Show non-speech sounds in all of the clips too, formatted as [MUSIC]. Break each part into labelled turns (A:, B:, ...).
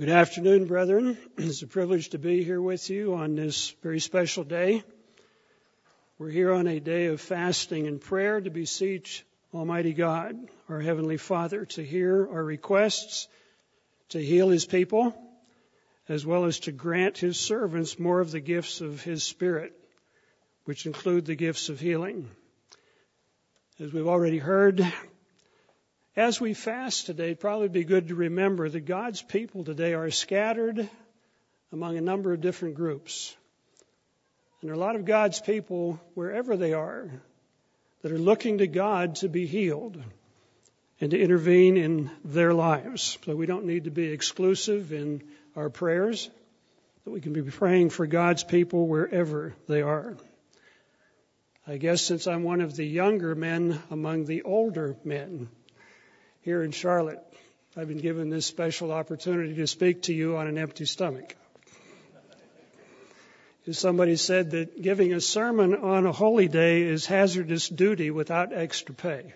A: Good afternoon, brethren. It's a privilege to be here with you on this very special day. We're here on a day of fasting and prayer to beseech Almighty God, our Heavenly Father, to hear our requests, to heal His people, as well as to grant His servants more of the gifts of His Spirit, which include the gifts of healing. As we've already heard, as we fast today, it'd probably be good to remember that God's people today are scattered among a number of different groups. And there are a lot of God's people, wherever they are, that are looking to God to be healed and to intervene in their lives. So we don't need to be exclusive in our prayers, that we can be praying for God's people wherever they are. I guess since I'm one of the younger men among the older men, here in Charlotte. I've been given this special opportunity to speak to you on an empty stomach. Somebody said that giving a sermon on a holy day is hazardous duty without extra pay.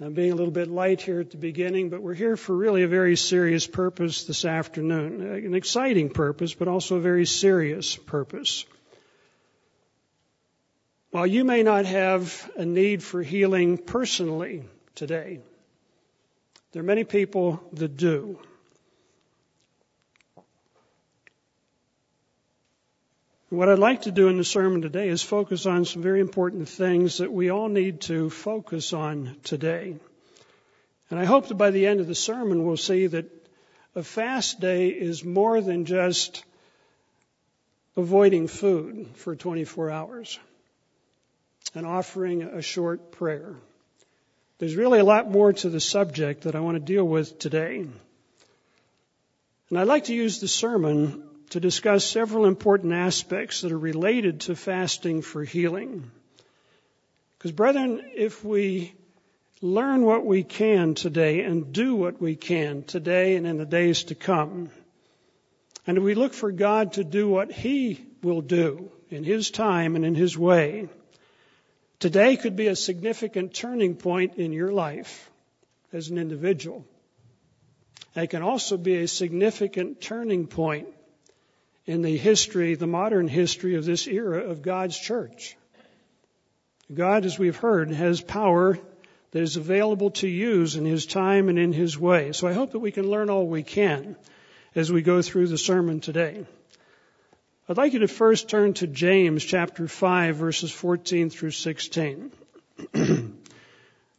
A: I'm being a little bit light here at the beginning, but we're here for really a very serious purpose this afternoon. An exciting purpose, but also a very serious purpose. While you may not have a need for healing personally today, there are many people that do. What I'd like to do in the sermon today is focus on some very important things that we all need to focus on today. And I hope that by the end of the sermon we'll see that a fast day is more than just avoiding food for 24 hours and offering a short prayer. There's really a lot more to the subject that I want to deal with today. And I'd like to use the sermon to discuss several important aspects that are related to fasting for healing. Because, brethren, if we learn what we can today and do what we can today and in the days to come, and we look for God to do what He will do in His time and in His way, Today could be a significant turning point in your life as an individual. It can also be a significant turning point in the history, the modern history of this era of God's church. God, as we've heard, has power that is available to use in His time and in His way. So I hope that we can learn all we can as we go through the sermon today. I'd like you to first turn to James chapter 5 verses 14 through 16. [CLEARS THROAT]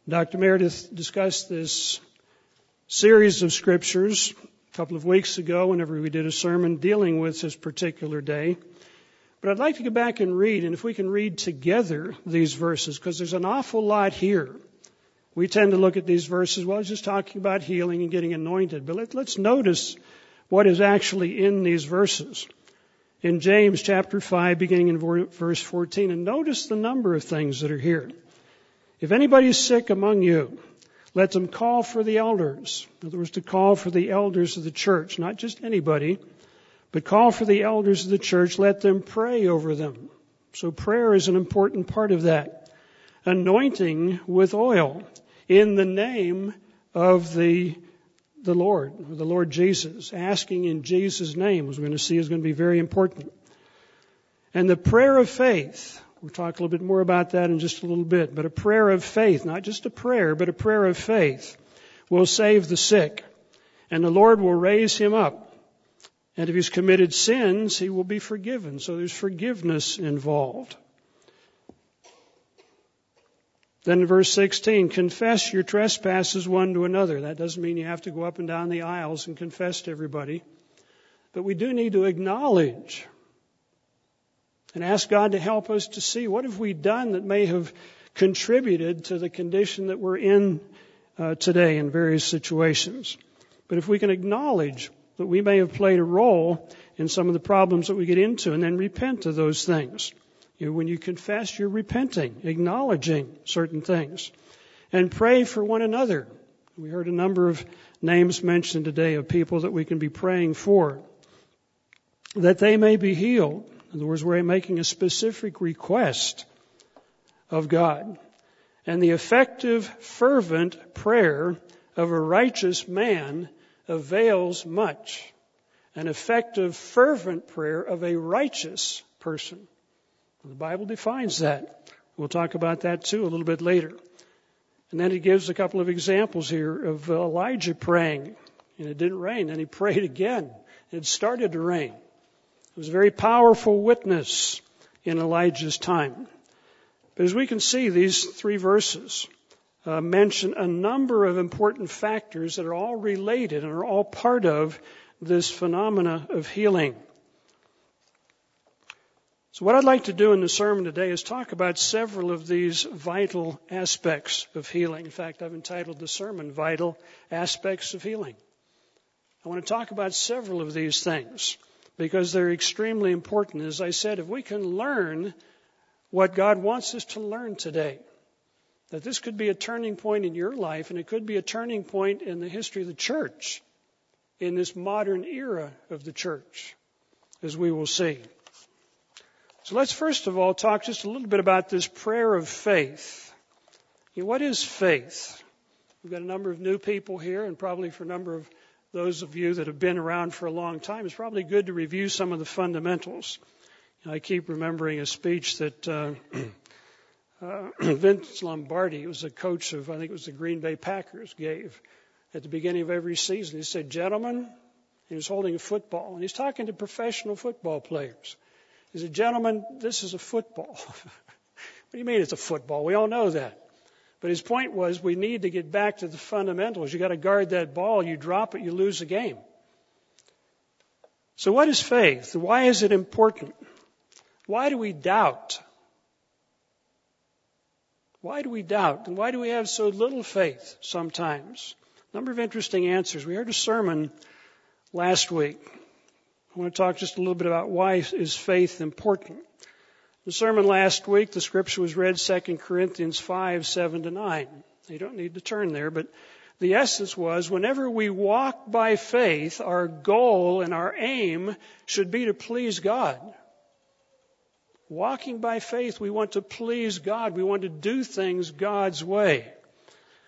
A: Dr. Meredith discussed this series of scriptures a couple of weeks ago whenever we did a sermon dealing with this particular day. But I'd like to go back and read, and if we can read together these verses, because there's an awful lot here. We tend to look at these verses, well, it's just talking about healing and getting anointed. But let, us notice what is actually in these verses in James chapter 5, beginning in verse 14. And notice the number of things that are here. If anybody is sick among you, let them call for the elders. In other words, to call for the elders of the church, not just anybody, but call for the elders of the church. Let them pray over them. So prayer is an important part of that. Anointing with oil in the name of the the Lord, the Lord Jesus, asking in Jesus' name, as we're going to see, is going to be very important. And the prayer of faith, we'll talk a little bit more about that in just a little bit, but a prayer of faith, not just a prayer, but a prayer of faith, will save the sick. And the Lord will raise him up. And if he's committed sins, he will be forgiven. So there's forgiveness involved. Then in verse 16, confess your trespasses one to another. That doesn't mean you have to go up and down the aisles and confess to everybody. But we do need to acknowledge and ask God to help us to see what have we done that may have contributed to the condition that we're in uh, today in various situations. But if we can acknowledge that we may have played a role in some of the problems that we get into and then repent of those things. You when you confess, you're repenting, acknowledging certain things. And pray for one another. We heard a number of names mentioned today of people that we can be praying for. That they may be healed. In other words, we're making a specific request of God. And the effective, fervent prayer of a righteous man avails much. An effective, fervent prayer of a righteous person. The Bible defines that. We'll talk about that too a little bit later. And then he gives a couple of examples here of Elijah praying, and it didn't rain. and he prayed again. And it started to rain. It was a very powerful witness in Elijah's time. But as we can see, these three verses uh, mention a number of important factors that are all related and are all part of this phenomena of healing. So what I'd like to do in the sermon today is talk about several of these vital aspects of healing. In fact, I've entitled the sermon Vital Aspects of Healing. I want to talk about several of these things because they're extremely important. As I said, if we can learn what God wants us to learn today, that this could be a turning point in your life and it could be a turning point in the history of the church in this modern era of the church, as we will see. So let's first of all talk just a little bit about this prayer of faith. what is faith? We've got a number of new people here, and probably for a number of those of you that have been around for a long time, it's probably good to review some of the fundamentals. I keep remembering a speech that uh, [CLEARS THROAT] uh, [CLEARS THROAT] Vince Lombardi, who was a coach of, I think it was the Green Bay Packers, gave at the beginning of every season. He said, Gentlemen, he was holding a football, and he's talking to professional football players. He said, Gentlemen, this is a football. [LAUGHS] what do you mean it's a football? We all know that. But his point was we need to get back to the fundamentals. You got to guard that ball. You drop it, you lose the game. So what is faith? Why is it important? Why do we doubt? Why do we doubt? And why do we have so little faith sometimes? A number of interesting answers. We heard a sermon last week I want to talk just a little bit about why is faith important. The sermon last week, the scripture was read 2 Corinthians 5, 7 to 9. You don't need to turn there, but the essence was whenever we walk by faith, our goal and our aim should be to please God. Walking by faith, we want to please God. We want to do things God's way.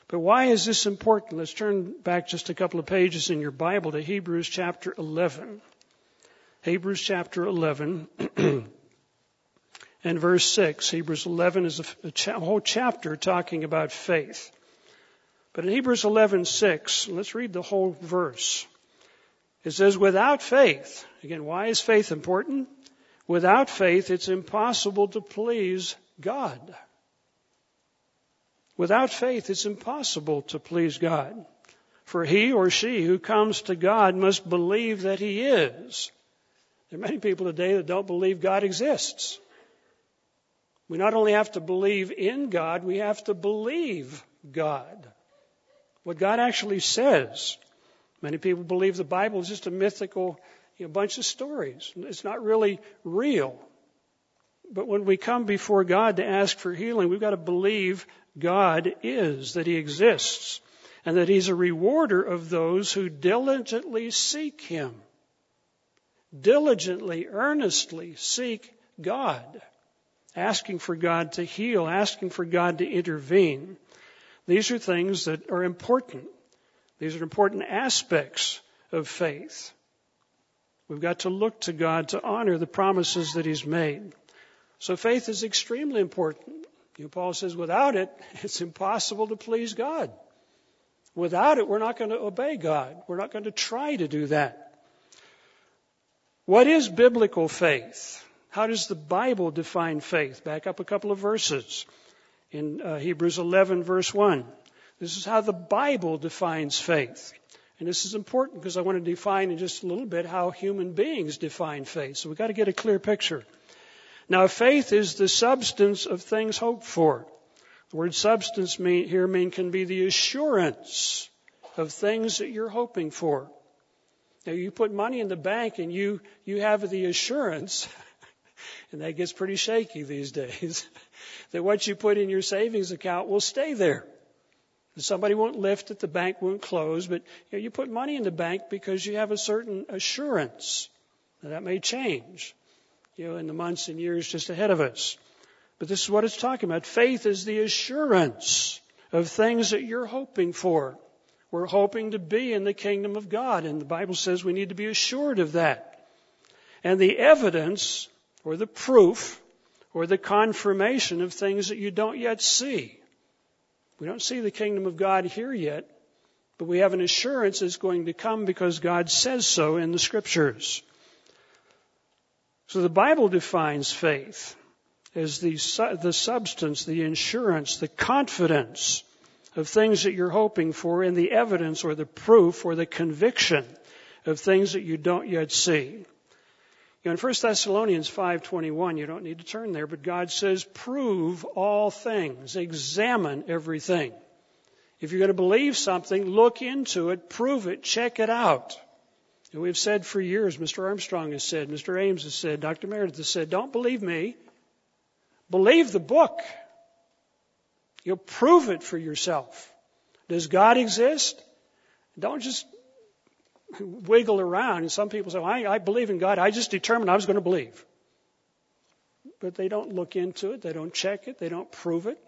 A: But why is this important? Let's turn back just a couple of pages in your Bible to Hebrews chapter 11. Hebrews chapter 11 [CLEARS THROAT] and verse 6. Hebrews 11 is a, a, cha- whole chapter talking about faith. But in Hebrews 11:6, let's read the whole verse. It says, without faith, again, why is faith important? Without faith, it's impossible to please God. Without faith, it's impossible to please God. For he or she who comes to God must believe that he is there are many people today that don't believe God exists. We not only have to believe in God, we have to believe God. What God actually says. Many people believe the Bible is just a mythical you know, bunch of stories. It's not really real. But when we come before God to ask for healing, we've got to believe God is, that He exists, and that He's a rewarder of those who diligently seek Him diligently, earnestly seek God, asking for God to heal, asking for God to intervene. These are things that are important. These are important aspects of faith. We've got to look to God to honor the promises that He's made. So faith is extremely important. You know, Paul says, without it, it's impossible to please God. Without it, we're not going to obey God. We're not going to try to do that. What is biblical faith? How does the Bible define faith? Back up a couple of verses. In uh, Hebrews 11 verse 1. This is how the Bible defines faith. And this is important because I want to define in just a little bit how human beings define faith. So we've got to get a clear picture. Now faith is the substance of things hoped for. The word substance mean, here mean can be the assurance of things that you're hoping for. Now you put money in the bank and you, you have the assurance, [LAUGHS] and that gets pretty shaky these days, [LAUGHS] that what you put in your savings account will stay there. Somebody won't lift it, the bank won't close, but you, know, you put money in the bank because you have a certain assurance. Now, that may change, you know, in the months and years just ahead of us. But this is what it's talking about. Faith is the assurance of things that you're hoping for. We're hoping to be in the kingdom of God, and the Bible says we need to be assured of that. And the evidence, or the proof, or the confirmation of things that you don't yet see. We don't see the kingdom of God here yet, but we have an assurance it's going to come because God says so in the scriptures. So the Bible defines faith as the, the substance, the insurance, the confidence of things that you're hoping for and the evidence or the proof or the conviction of things that you don't yet see. You know, in 1 Thessalonians 5:21, you don't need to turn there, but God says, "Prove all things, examine everything." If you're going to believe something, look into it, prove it, check it out. And we've said for years, Mr. Armstrong has said, Mr. Ames has said, Dr. Meredith has said, don't believe me. Believe the book. You'll prove it for yourself. Does God exist? Don't just wiggle around. And some people say, well, I, I believe in God. I just determined I was going to believe. But they don't look into it. They don't check it. They don't prove it.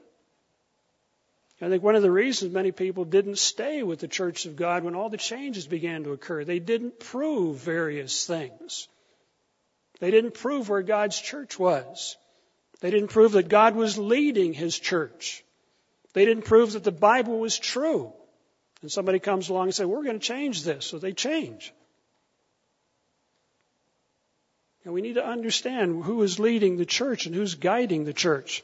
A: I think one of the reasons many people didn't stay with the Church of God when all the changes began to occur, they didn't prove various things. They didn't prove where God's church was. They didn't prove that God was leading His church. They didn't prove that the Bible was true. And somebody comes along and says, we're going to change this. So they change. And we need to understand who is leading the church and who's guiding the church.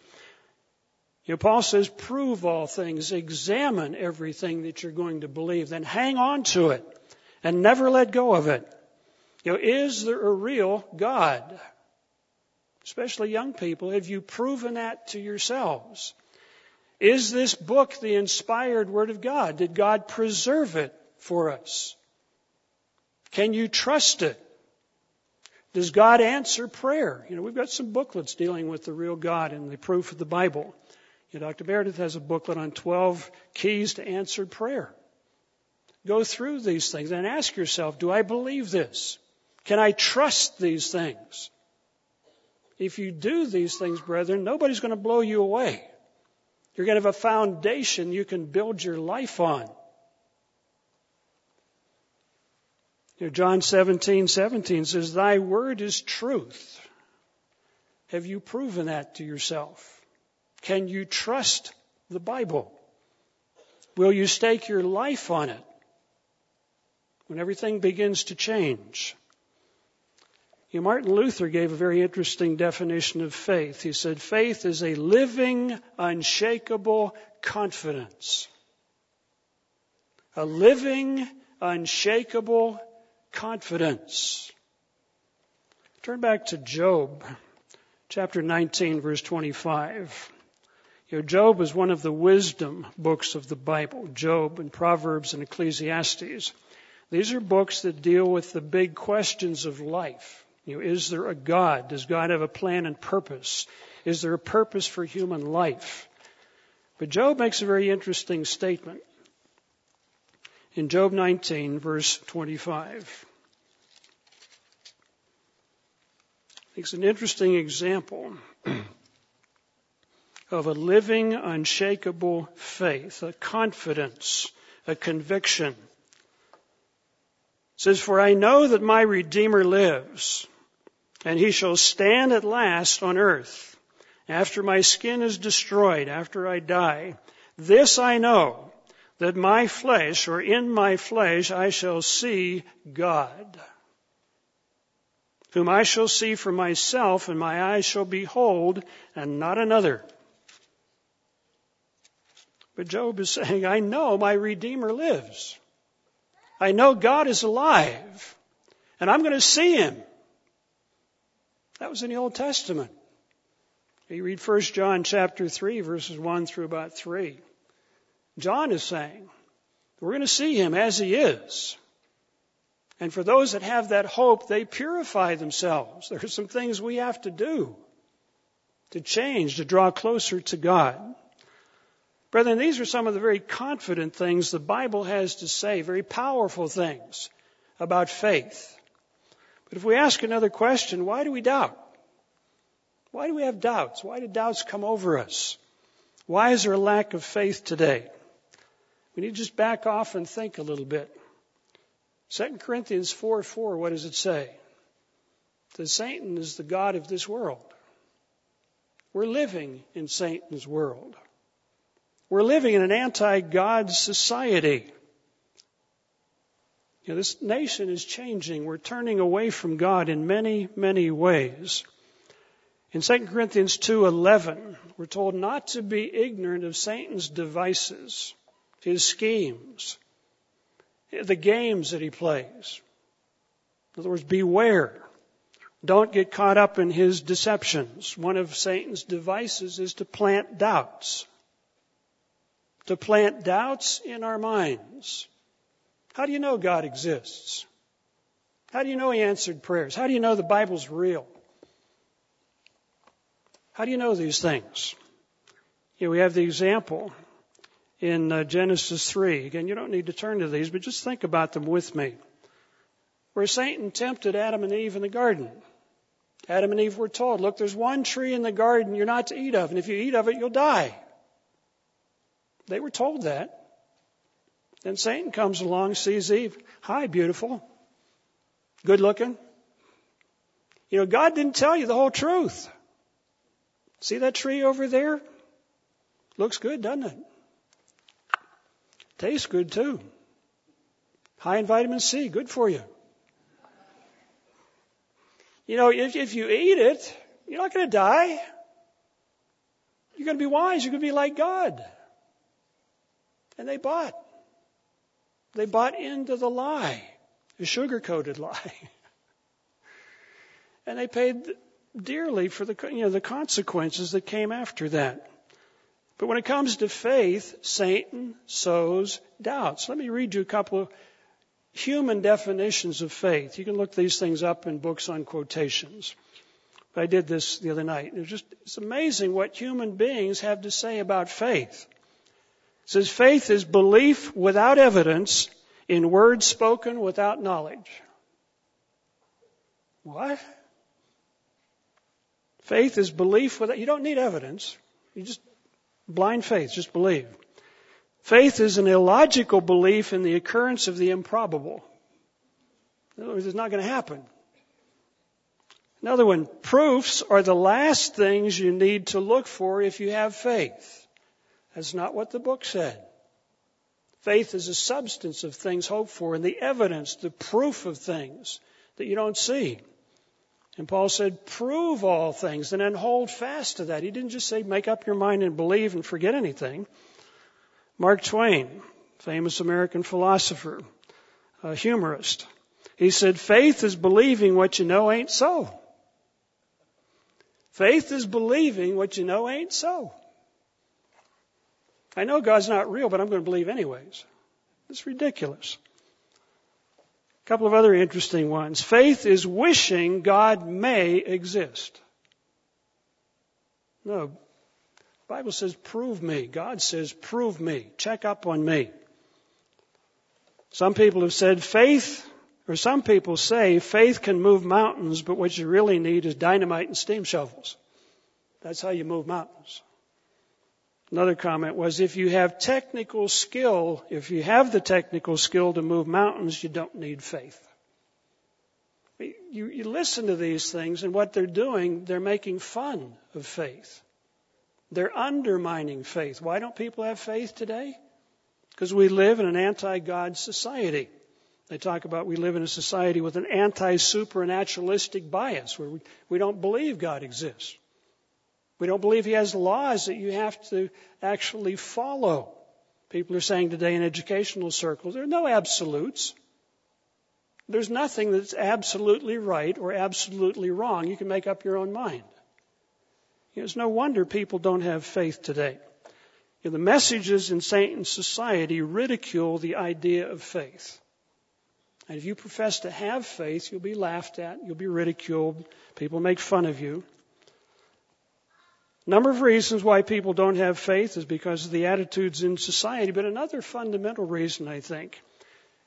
A: You know, Paul says, prove all things, examine everything that you're going to believe, then hang on to it and never let go of it. You know, is there a real God? Especially young people, have you proven that to yourselves? Is this book the inspired Word of God? Did God preserve it for us? Can you trust it? Does God answer prayer? You know, we've got some booklets dealing with the real God and the proof of the Bible. You know, Dr. Meredith has a booklet on 12 keys to answered prayer. Go through these things and ask yourself, do I believe this? Can I trust these things? If you do these things, brethren, nobody's going to blow you away. You're going to have a foundation you can build your life on. You know, John 17, 17 says, Thy word is truth. Have you proven that to yourself? Can you trust the Bible? Will you stake your life on it when everything begins to change? You know, Martin Luther gave a very interesting definition of faith. He said, faith is a living, unshakable confidence. A living, unshakable confidence. Turn back to Job, chapter 19, verse 25. You know, Job is one of the wisdom books of the Bible. Job and Proverbs and Ecclesiastes. These are books that deal with the big questions of life. You know, is there a God? Does God have a plan and purpose? Is there a purpose for human life? But Job makes a very interesting statement. In Job 19, verse 25. It's an interesting example [CLEARS THROAT] of a living, unshakable faith, a confidence, a conviction. It says, For I know that my Redeemer lives, and he shall stand at last on earth, after my skin is destroyed, after I die. This I know, that my flesh, or in my flesh, I shall see God, whom I shall see for myself, and my eyes shall behold, and not another. But Job is [LAUGHS] saying, I know my Redeemer lives. I know God is alive. And I'm going to see him. That was in the Old Testament. You read 1 John chapter 3, verses 1 through about 3. John is saying, we're going to see him as he is. And for those that have that hope, they purify themselves. [LAUGHS] There are some things we have to do to change, to draw closer to God. Brethren, these are some of the very confident things the Bible has to say, very powerful things about faith. But if we ask another question, why do we doubt? Why do we have doubts? Why do doubts come over us? Why is there a lack of faith today? We need to just back off and think a little bit. 2 Corinthians 4 4, what does it say? That Satan is the God of this world. We're living in Satan's world. We're living in an anti God society. You know, this nation is changing. We're turning away from God in many, many ways. In 2 Corinthians 2:11, we're told not to be ignorant of Satan's devices, his schemes, the games that he plays. In other words, beware. Don't get caught up in his deceptions. One of Satan's devices is to plant doubts. To plant doubts in our minds. How do you know God exists? How do you know he answered prayers? How do you know the Bible's real? How do you know these things? We have the example in uh, Genesis 3. Again, you don't need to turn to these, but just think about them with me. Where Satan tempted Adam and Eve in the garden. Adam and Eve were told, look, there's one tree in the garden you're not to eat of, and if you eat of it, you'll die. They were told that. Then Satan comes along, sees Eve. Hi, beautiful. Good looking. You know, God didn't tell you the whole truth. See that tree over there? Looks good, doesn't it? Tastes good too. High in vitamin C, good for you. You know, if, if you eat it, you're not going to die. You're going to be wise. You're going to be like God. And they bought. They bought into the lie, the sugar coated lie. [LAUGHS] and they paid dearly for the, you know, the consequences that came after that. But when it comes to faith, Satan sows doubts. Let me read you a couple of human definitions of faith. You can look these things up in books on quotations. But I did this the other night. It's just it's amazing what human beings have to say about faith. It says faith is belief without evidence in words spoken without knowledge. What? Faith is belief without you don't need evidence. You just blind faith, just believe. Faith is an illogical belief in the occurrence of the improbable. In other words, it's not going to happen. Another one, proofs are the last things you need to look for if you have faith. That's not what the book said. Faith is a substance of things hoped for and the evidence, the proof of things that you don't see. And Paul said, prove all things and then hold fast to that. He didn't just say make up your mind and believe and forget anything. Mark Twain, famous American philosopher, a humorist, he said, faith is believing what you know ain't so. Faith is believing what you know ain't so. I know God's not real, but I'm going to believe anyways. It's ridiculous. A couple of other interesting ones. Faith is wishing God may exist. No, Bible says, prove me. God says, prove me. Check up on me. Some people have said faith, or some people say faith can move mountains, but what you really need is dynamite and steam shovels. That's how you move mountains. Another comment was if you have technical skill, if you have the technical skill to move mountains, you don't need faith. You, you listen to these things, and what they're doing, they're making fun of faith. They're undermining faith. Why don't people have faith today? Because we live in an anti God society. They talk about we live in a society with an anti supernaturalistic bias where we, we don't believe God exists. We don't believe He has laws that you have to actually follow. People are saying today in educational circles there are no absolutes. There's nothing that's absolutely right or absolutely wrong. You can make up your own mind. It's no wonder people don't have faith today. You know, the messages in Satan's society ridicule the idea of faith. And if you profess to have faith, you'll be laughed at, you'll be ridiculed, people make fun of you. Number of reasons why people don't have faith is because of the attitudes in society, but another fundamental reason, I think,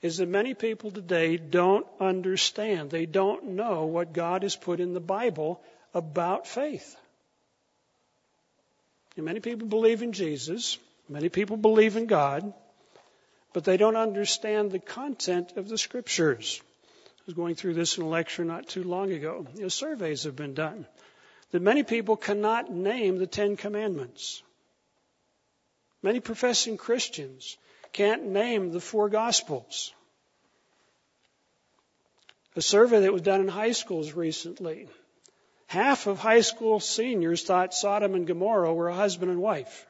A: is that many people today don't understand. They don't know what God has put in the Bible about faith. And many people believe in Jesus. Many people believe in God. but they don't understand the content of the scriptures. I was going through this in a lecture not too long ago. You know, surveys have been done that many people cannot name the Ten Commandments. Many professing Christians can't name the four Gospels. A survey that was done in high schools recently. Half of high school seniors thought Sodom and Gomorrah were a husband and wife.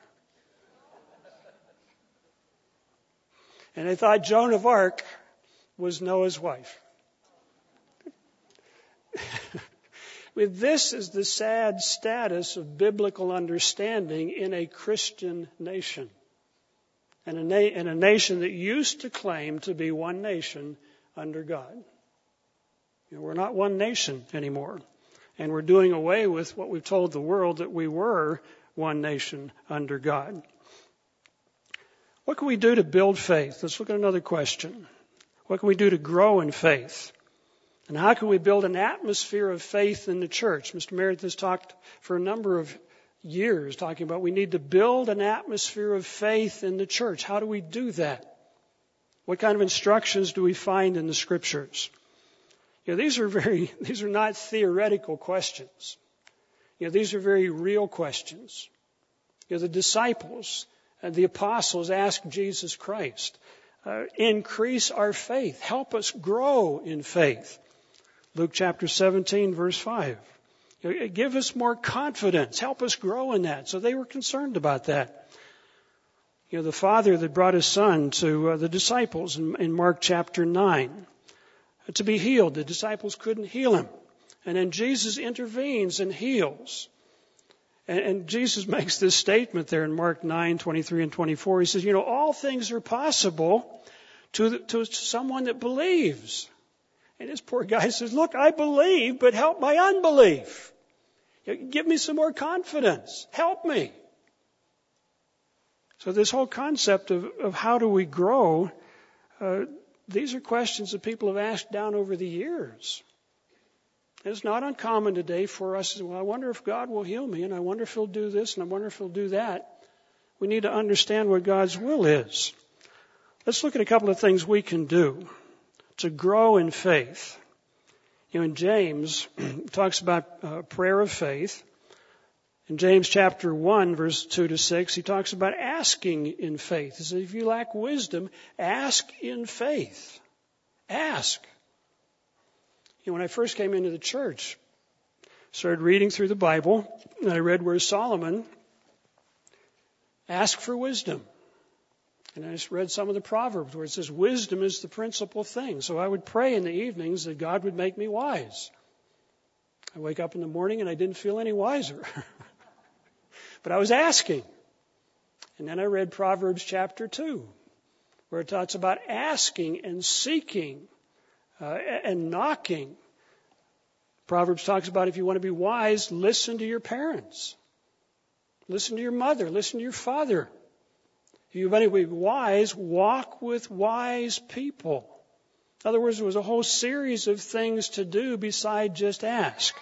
A: And they thought Joan of Arc was Noah's wife. [LAUGHS] this is the sad status of biblical understanding in a Christian nation. And a, na- in a nation that used to claim to be one nation under God. You know, we're not one nation anymore. And we're doing away with what we've told the world that we were one nation under God. What can we do to build faith? Let's look at another question. What can we do to grow in faith? And how can we build an atmosphere of faith in the church? Mr. Meredith has talked for a number of years talking about we need to build an atmosphere of faith in the church. How do we do that? What kind of instructions do we find in the scriptures? You know, these are very, [LAUGHS] these are not theoretical questions. You know, these are very real questions. You know, the disciples and the apostles asked Jesus Christ, uh, increase our faith. Help us grow in faith. Luke chapter 17, verse 5. Give us more confidence. Help us grow in that. So they were concerned about that. You know, the father that brought his son to uh, the disciples in, in Mark chapter 9 uh, to be healed. The disciples couldn't heal him. And then Jesus intervenes and heals. And, and Jesus [LAUGHS] makes this statement there in Mark 9, 23 and 24. He says, you know, all things are possible to, the, to someone that believes. And this poor guy says, Look, I believe, but help my unbelief. Give me some more confidence. Help me. So, this whole concept of, of how do we grow, uh, these are questions that people have asked down over the years. It's not uncommon today for us to well, I wonder if God will heal me, and I wonder if He'll do this, and I wonder if He'll do that. We need to understand what God's will is. Let's look at a couple of things we can do to grow in faith. You know, in James, [CLEARS THROAT] talks about uh, prayer of faith. In James chapter 1, verse 2 to 6, he talks about asking in faith. He says, if you lack wisdom, ask in faith. Ask. You know, when I first came into the church, started reading through the Bible, and I read where Solomon asked for wisdom. And I just read some of the Proverbs where it says wisdom is the principal thing. So I would pray in the evenings that God would make me wise. I wake up in the morning and I didn't feel any wiser. [LAUGHS] but I was asking. And then I read Proverbs chapter 2, where it talks about asking and seeking uh, and knocking. Proverbs talks about if you want to be wise, listen to your parents. Listen to your mother. Listen to your father. You want to be wise, walk with wise people. In other words, there was a whole series of things to do beside just ask.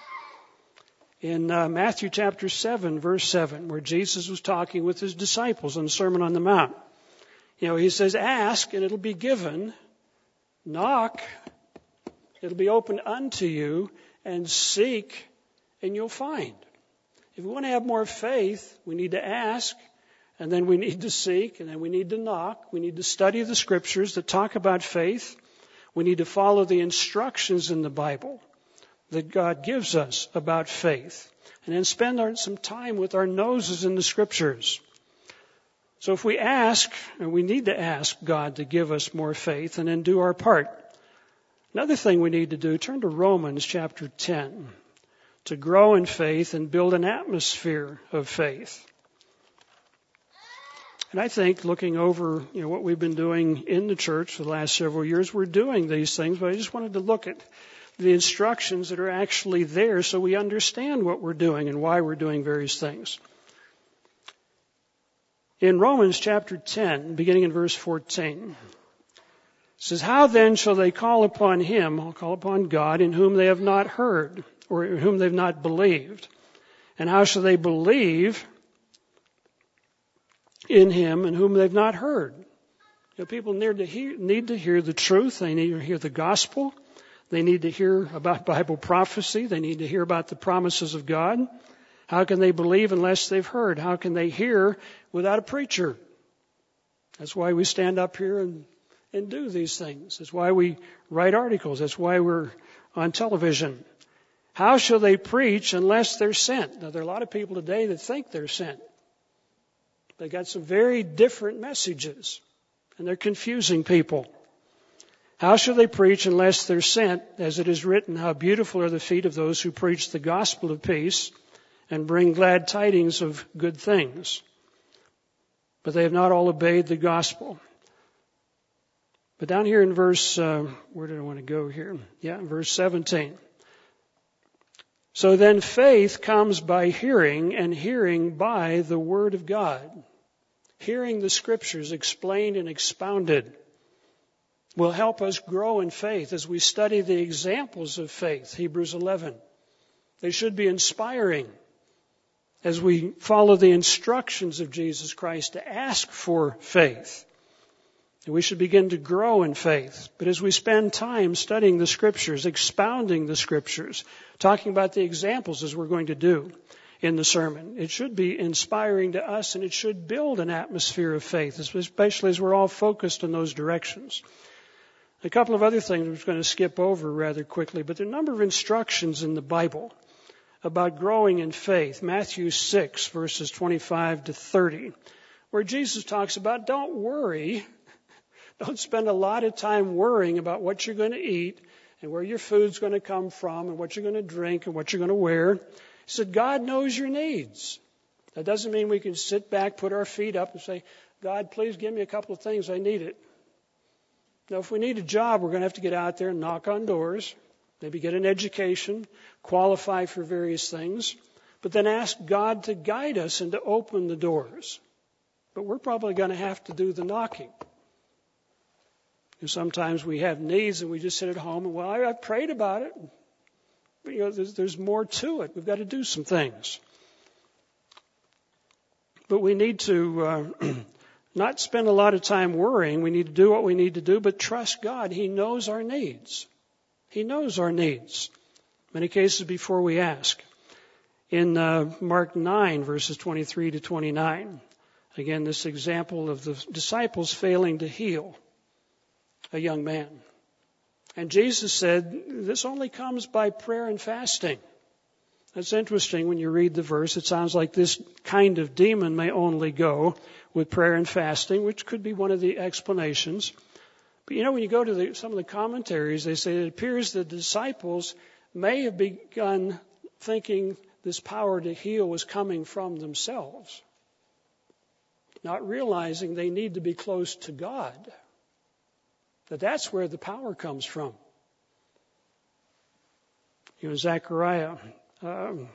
A: In uh, Matthew chapter 7, verse 7, where Jesus was talking with his disciples on the Sermon on the Mount, you know, he says, ask and it'll be given. Knock, it'll be opened unto you, and seek and you'll find. If we want to have more faith, we need to ask and then we need to seek, and then we need to knock. We need to study the scriptures that talk about faith. We need to follow the instructions in the Bible that God gives us about faith. And then spend our, some time with our noses in the scriptures. So if we ask, and we need to ask God to give us more faith and then do our part. Another thing we need to do, turn to Romans chapter 10 to grow in faith and build an atmosphere of faith. And I think looking over, you know, what we've been doing in the church for the last several years, we're doing these things, but I just wanted to look at the instructions that are actually there so we understand what we're doing and why we're doing various things. In Romans chapter 10, beginning in verse 14, it says, How then shall they call upon him, I'll call upon God, in whom they have not heard, or in whom they've not believed? And how shall they believe in him and whom they've not heard. You know, people need to hear, need to hear the truth. They need to hear the gospel. They need to hear about Bible prophecy. They need to hear about the promises of God. How can they believe unless they've heard? How can they hear without a preacher? That's why we stand up here and, and do these things. That's why we write articles. That's why we're on television. How shall they preach unless they're sent? Now, there are a lot of people today that think they're sent. They got some very different messages, and they're confusing people. How shall they preach unless they're sent? As it is written, how beautiful are the feet of those who preach the gospel of peace and bring glad tidings of good things. But they have not all obeyed the gospel. But down here in verse, uh, where did I want to go here? Yeah, verse 17. So then faith comes by hearing, and hearing by the Word of God. Hearing the Scriptures explained and expounded will help us grow in faith as we study the examples of faith, Hebrews 11. They should be inspiring as we follow the instructions of Jesus Christ to ask for faith. We should begin to grow in faith. But as we spend time studying the scriptures, expounding the scriptures, talking about the examples as we're going to do in the sermon, it should be inspiring to us and it should build an atmosphere of faith, especially as we're all focused in those directions. A couple of other things I'm going to skip over rather quickly, but there are a number of instructions in the Bible about growing in faith. Matthew 6 verses 25 to 30, where Jesus talks about don't worry don't spend a lot of time worrying about what you're going to eat and where your food's going to come from and what you're going to drink and what you're going to wear. He said, God knows your needs. That doesn't mean we can sit back, put our feet up, and say, God, please give me a couple of things. I need it. Now, if we need a job, we're going to have to get out there and knock on doors, maybe get an education, qualify for various things, but then ask God to guide us and to open the doors. But we're probably going to have to do the knocking. And sometimes we have needs and we just sit at home and, well, I, have prayed about it. But, you know, there's, there's more to it. We've got to do some things. But we need to uh, [CLEARS THROAT] not spend a lot of time worrying. We need to do what we need to do, but trust God. He knows our needs. He knows our needs. Many cases before we ask. In uh, Mark 9, verses 23 to 29, again, this example of the disciples failing to heal a young man. And Jesus said, this only comes by prayer and fasting. That's interesting when you read the verse. It sounds like this kind of demon may only go with prayer and fasting, which could be one of the explanations. But you know, when you go to the, some of the commentaries, they say it appears the disciples may have begun thinking this power to heal was coming from themselves, not realizing they need to be close to God. That that's where the power comes from. You know, Zechariah, um,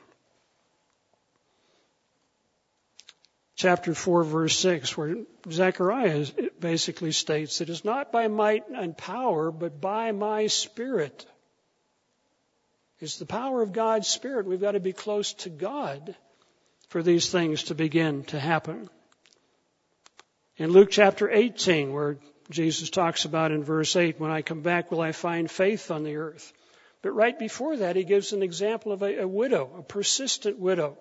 A: chapter 4, verse 6, where Zechariah basically states, that It is not by might and power, but by my spirit. It's the power of God's spirit. We've got to be close to God for these things to begin to happen. In Luke chapter 18, where Jesus talks about in verse 8, when I come back, will I find faith on the earth? But right before that, he gives an example of a, a widow, a persistent widow,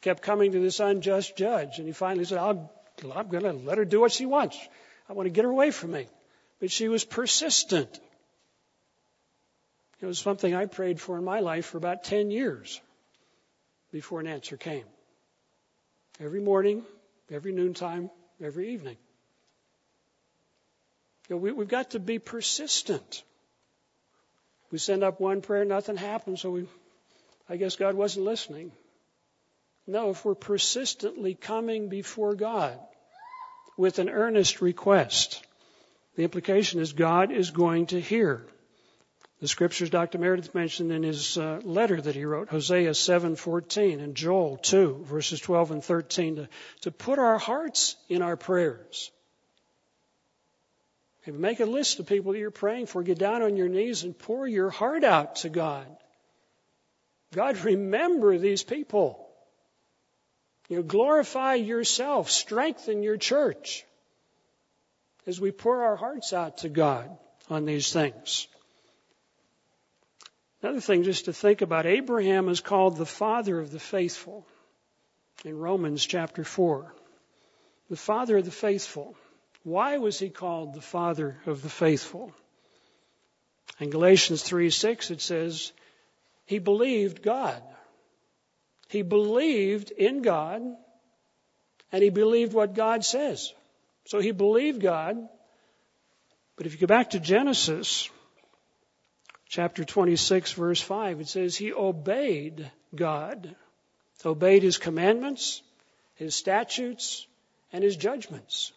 A: kept coming to this unjust judge. And he finally said, I'll, I'm going to let her do what she wants. I want to get her away from me. But she was persistent. It was something I prayed for in my life for about 10 years before an answer came. Every morning, every noontime, every evening. You know, we, we've got to be persistent. We send up one prayer, nothing happens, so we, I guess God wasn't listening. No, if we're persistently coming before God with an earnest request, the implication is God is going to hear. The scriptures Dr. Meredith mentioned in his uh, letter that he wrote, Hosea 7:14 and Joel 2 verses 12 and 13, to, to put our hearts in our prayers. Make a list of people that you're praying for. Get down on your knees and pour your heart out to God. God, remember these people. You know, glorify yourself. Strengthen your church. as we pour our hearts out to God on these things. Another thing just to think about Abraham is called the father of the faithful in Romans chapter 4. The father of the faithful. Why was he called the father of the faithful? In Galatians 3 6, it says, he believed God. He believed in God, and he believed what God says. So he believed God. But if you go back to Genesis, chapter 26, verse 5, it says he obeyed God, obeyed his commandments, his statutes, and his judgments.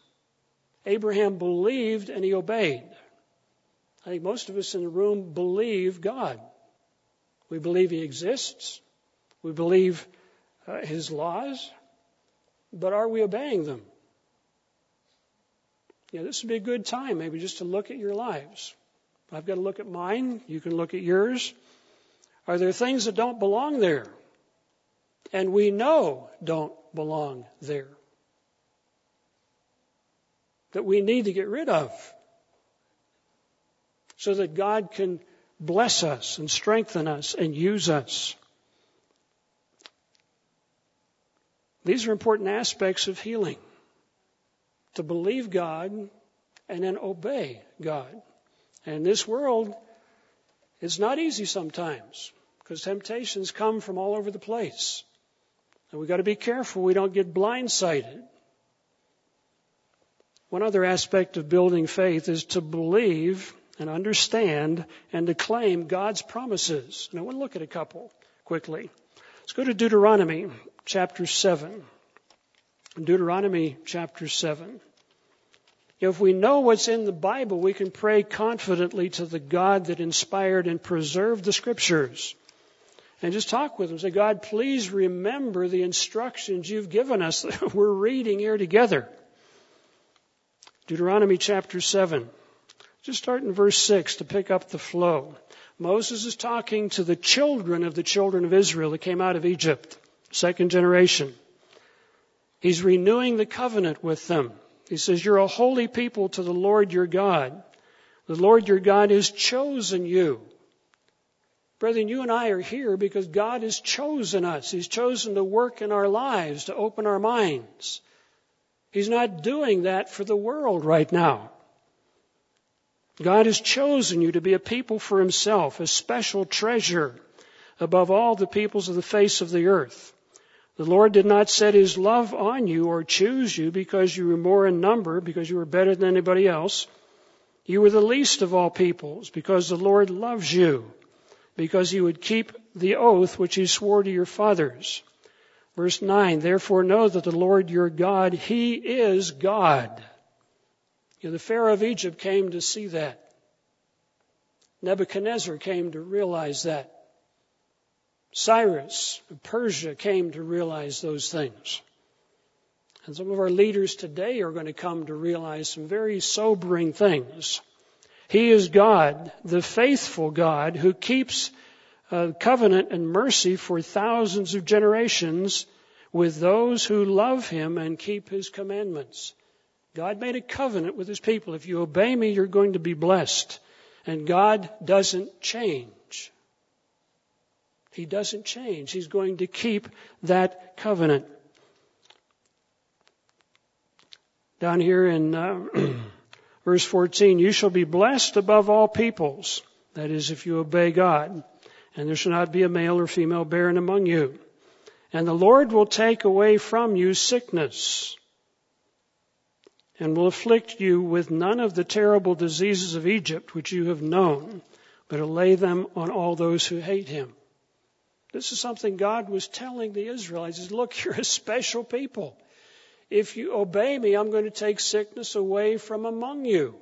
A: Abraham believed and he obeyed. I think most of us in the room believe God. We believe he exists. We believe uh, his laws. But are we obeying them? Yeah, this would be a good time maybe just to look at your lives. I've got to look at mine. You can look at yours. Are there things that don't belong there? And we know don't belong there. That we need to get rid of. So that God can bless us and strengthen us and use us. These are important aspects of healing. To believe God and then obey God. And in this world it's not easy sometimes because temptations come from all over the place. And we've got to be careful we don't get blindsided. One other aspect of building faith is to believe and understand and to claim God's promises. And I want to look at a couple quickly. Let's go to Deuteronomy chapter 7. Deuteronomy chapter 7. If we know what's in the Bible, we can pray confidently to the God that inspired and preserved the scriptures. And just talk with him. Say, God, please remember the instructions you've given us that [LAUGHS] we're reading here together. Deuteronomy chapter 7. Just start in verse 6 to pick up the flow. Moses is talking to the children of the children of Israel that came out of Egypt, second generation. He's renewing the covenant with them. He says, You're a holy people to the Lord your God. The Lord your God has chosen you. Brethren, you and I are here because God has chosen us. He's chosen to work in our lives, to open our minds. He's not doing that for the world right now. God has chosen you to be a people for Himself, a special treasure above all the peoples of the face of the earth. The Lord did not set his love on you or choose you because you were more in number, because you were better than anybody else. You were the least of all peoples because the Lord loves you, because he would keep the oath which he swore to your fathers. Verse 9, therefore know that the Lord your God, he is God. You know, the Pharaoh of Egypt came to see that. Nebuchadnezzar came to realize that. Cyrus of Persia came to realize those things. And some of our leaders today are going to come to realize some very sobering things. He is God, the faithful God, who keeps uh, covenant and mercy for thousands of generations with those who love Him and keep His commandments. God made a covenant with His people. If you obey me, you're going to be blessed. And God doesn't change. He doesn't change. He's going to keep that covenant. Down here in uh, [CLEARS THROAT] verse 14, you shall be blessed above all peoples. That is, if you obey God. And there shall not be a male or female barren among you. And the Lord will take away from you sickness and will afflict you with none of the terrible diseases of Egypt which you have known, but will lay them on all those who hate him. This is something God was telling the Israelites. Look, you're a special people. If you obey me, I'm going to take sickness away from among you.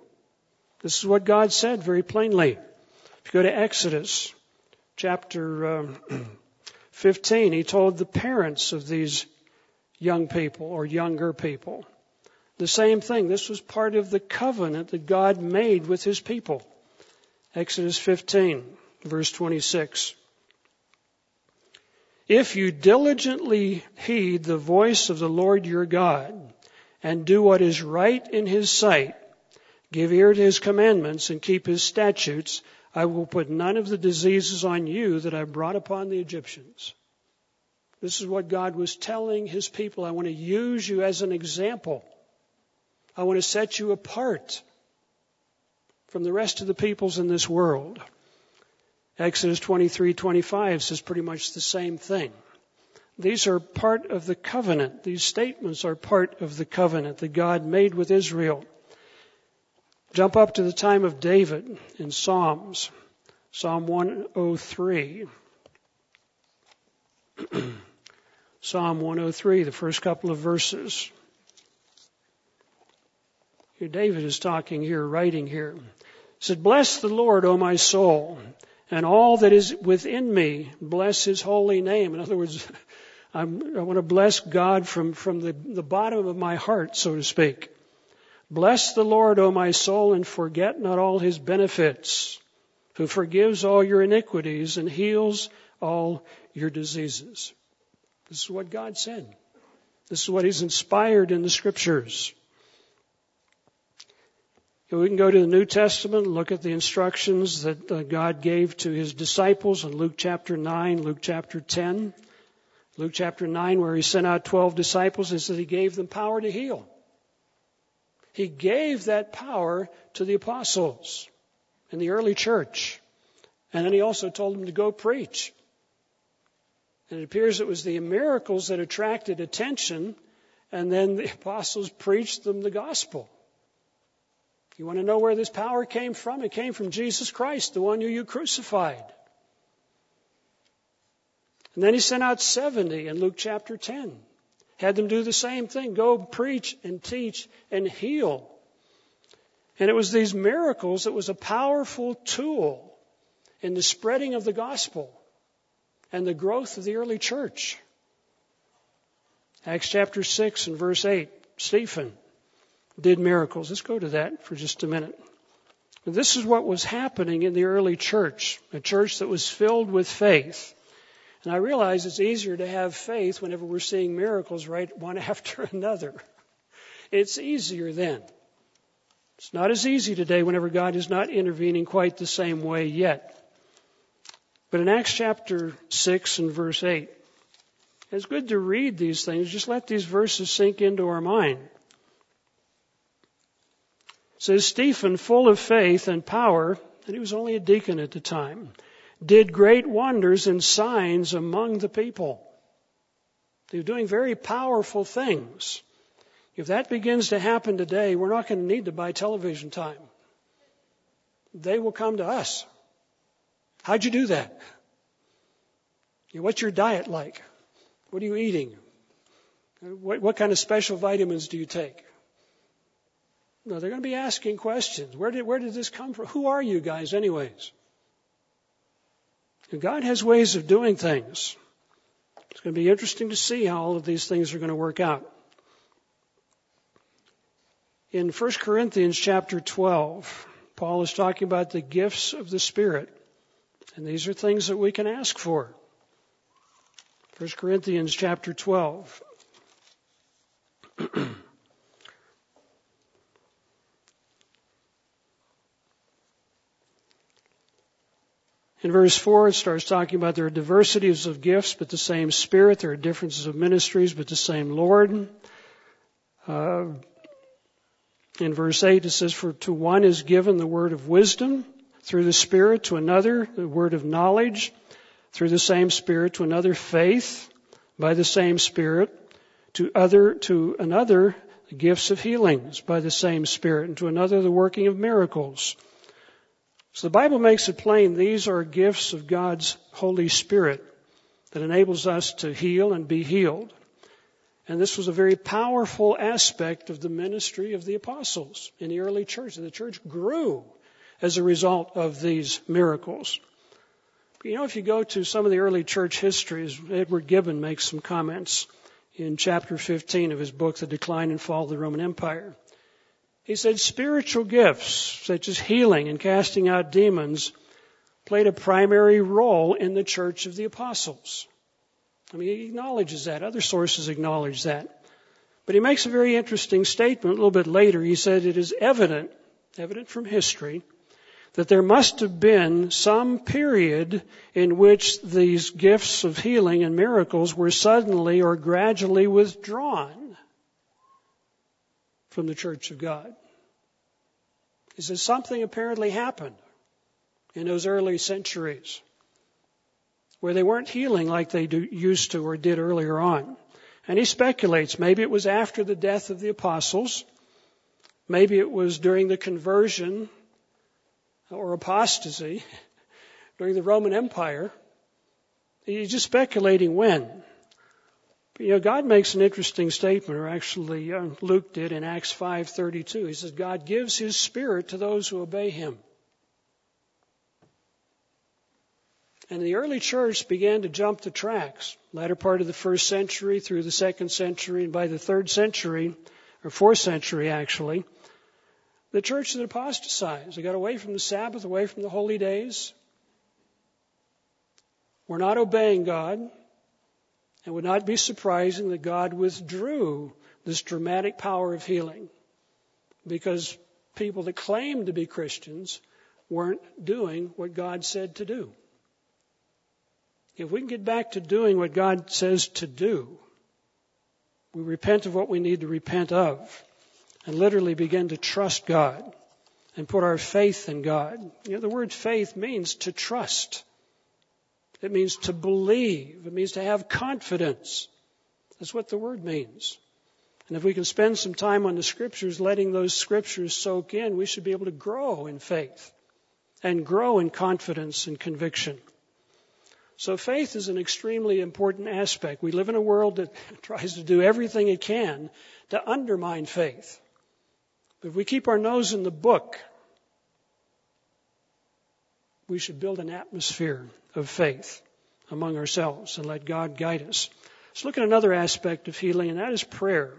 A: This is what God said very plainly. If you go to Exodus chapter um, [CLEARS THROAT] 15, he told the parents of these young people or younger people the same thing. This was part of the covenant that God made with his people. Exodus 15, verse 26. If you diligently heed the voice of the Lord your God and do what is right in his sight, Give ear to his commandments and keep his statutes. I will put none of the diseases on you that I brought upon the Egyptians. This is what God was telling his people. I want to use you as an example. I want to set you apart from the rest of the peoples in this world. Exodus 23:25 says pretty much the same thing. These are part of the covenant. These statements are part of the covenant that God made with Israel. Jump up to the time of David in Psalms, Psalm 103. [CLEARS THROAT] Psalm 103, the first couple of verses. Here David is talking here, writing here. He said, Bless the Lord, O my soul, and all that is within me, bless his holy name. In other words, [LAUGHS] I'm, i want to bless God from, from the, the bottom of my heart, so to speak. Bless the Lord, O my soul, and forget not all his benefits, who forgives all your iniquities and heals all your diseases. This is what God said. This is what he's inspired in the scriptures. We can go to the New Testament and look at the instructions that uh, God gave to his disciples in Luke chapter 9, Luke chapter 10. Luke chapter 9, where he sent out 12 disciples, and said he gave them power to heal. He gave that power to the apostles in the early church. And then he also told them to go preach. And it appears it was the miracles that attracted attention, and then the [LAUGHS] apostles preached them the gospel. You want to know where this power came from? It came from Jesus Christ, the one who you crucified. And then he sent out 70 in Luke chapter 10. Had them do the same thing go preach and teach and heal. And it was these miracles that was a powerful tool in the spreading of the gospel and the growth of the early church. Acts chapter 6 and verse 8, Stephen did miracles. Let's go to that for just a minute. This is what was happening in the early church, a church that was filled with faith. And I realize it's easier to have faith whenever we're seeing miracles right one [LAUGHS] after another. It's easier then. It's not as easy today whenever God is not intervening quite the same way yet. But in Acts chapter 6 and verse 8, it's good to read these things. Just let these verses sink into our mind says Stephen, full of faith and power, and he was only a deacon at the time, did great wonders and signs among the people. They were doing very powerful things. If that begins to happen today, we're not going to need to buy television time. They will come to us. How'd you do that? What's your diet like? What are you eating? What, what kind of special vitamins do you take? No, they're going to be asking questions. Where did, where did this come from? Who are you guys, anyways? God has ways of doing things. It's going to be interesting to see how all of these things are going to work out. In 1 Corinthians chapter 12, Paul is talking about the gifts of the Spirit. And these are things that we can ask for. 1 Corinthians chapter 12. [CLEARS THROAT] In verse 4, it starts talking about there are diversities of gifts, but the same Spirit. There are differences of ministries, but the same Lord. Uh, in verse 8, it says, For to one is given the word of wisdom through the Spirit, to another the word of knowledge through the same Spirit, to another faith by the same Spirit, to other to another the gifts of healings by the same Spirit, and to another the working of miracles. So the Bible makes it plain these are gifts of God's Holy Spirit that enables us to heal and be healed. And this was a very powerful aspect of the ministry of the apostles in the early church. And The church grew as a result of these miracles. But you know, if you go to some of the early church histories, Edward Gibbon makes some comments in chapter 15 of his book, The Decline and Fall of the Roman Empire. He said spiritual gifts, such as healing and casting out demons, played a primary role in the church of the apostles. I mean, he acknowledges that. Other sources acknowledge that. But he makes a very interesting statement a little bit later. He said, It is evident evident from history, that there must have been some period in which these gifts of healing and miracles were suddenly or gradually withdrawn from the church of God. He says something apparently happened in those early centuries where they weren't healing like they do, used to or did earlier on. And he speculates maybe it was after the death of the apostles, maybe it was during the conversion or apostasy [LAUGHS] during the Roman Empire. He's just speculating when. You know, God makes an interesting statement, or actually uh, Luke did in Acts 5:32. He says, "God gives His Spirit to those who obey Him." And the early church began to jump the tracks. Latter part of the first century through the second century, and by the third century, or fourth century actually, the church had apostatized. They got away from the Sabbath, away from the holy days. We're not obeying God. It would not be surprising that God withdrew this dramatic power of healing because people that claimed to be Christians weren't doing what God said to do. If we can get back to doing what God says to do, we repent of what we need to repent of and literally begin to trust God and put our faith in God. You know, the word faith means to trust. It means to believe. It means to have confidence. That's what the word means. And if we can spend some time on the scriptures, letting those scriptures soak in, we should be able to grow in faith and grow in confidence and conviction. So faith is an extremely important aspect. We live in a world that [LAUGHS] tries to do everything it can to undermine faith. But if we keep our nose in the book, we should build an atmosphere of faith among ourselves and let God guide us. Let's look at another aspect of healing, and that is prayer.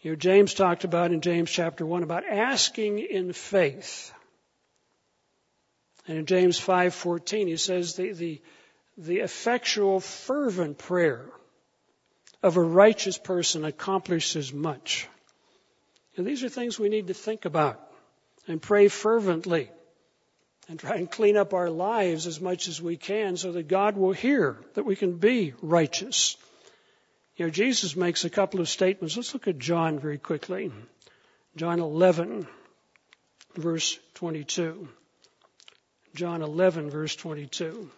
A: You know, James talked about in James chapter 1 about asking in faith. And in James 5:14 he says the, the, the effectual fervent prayer of a righteous person accomplishes much. And these are things we need to think about and pray fervently and try and clean up our lives as much as we can so that God will hear that we can be righteous. You know, Jesus makes a couple of statements. Let's look at John very quickly. John 11, verse 22. John 11, verse 22.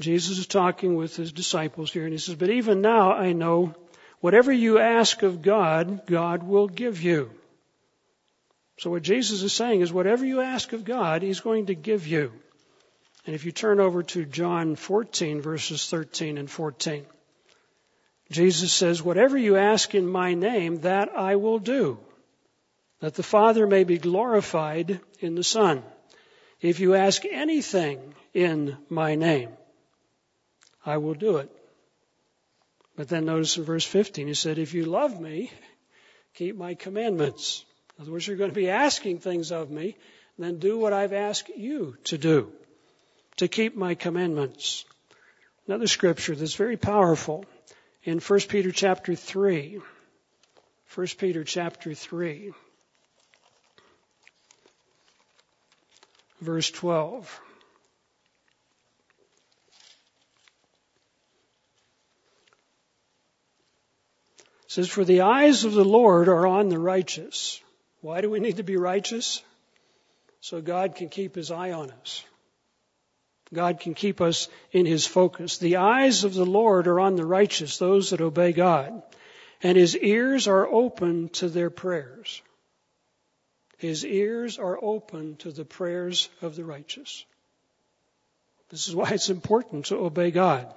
A: Jesus is talking with his disciples here, and he says, But even now I know Whatever you ask of God, God will give you. So what Jesus is saying is whatever you ask of God, He's going to give you. And if you turn over to John 14 verses 13 and 14, Jesus says, whatever you ask in my name, that I will do, that the Father may be glorified in the Son. If you ask anything in my name, I will do it. But then notice in verse 15, he said, If you love me, keep my commandments. In other words, you're going to be asking things of me, then do what I've asked you to do, to keep my commandments. Another scripture that's very powerful in 1 Peter chapter 3. 1 Peter chapter 3. Verse 12. says, For the eyes of the Lord are on the righteous. Why do we need to be righteous? So God can keep his eye on us. God can keep us in his focus. The eyes of the Lord are on the righteous, those that obey God, and his ears are open to their prayers. His ears are open to the prayers of the righteous. This is why it's important to obey God.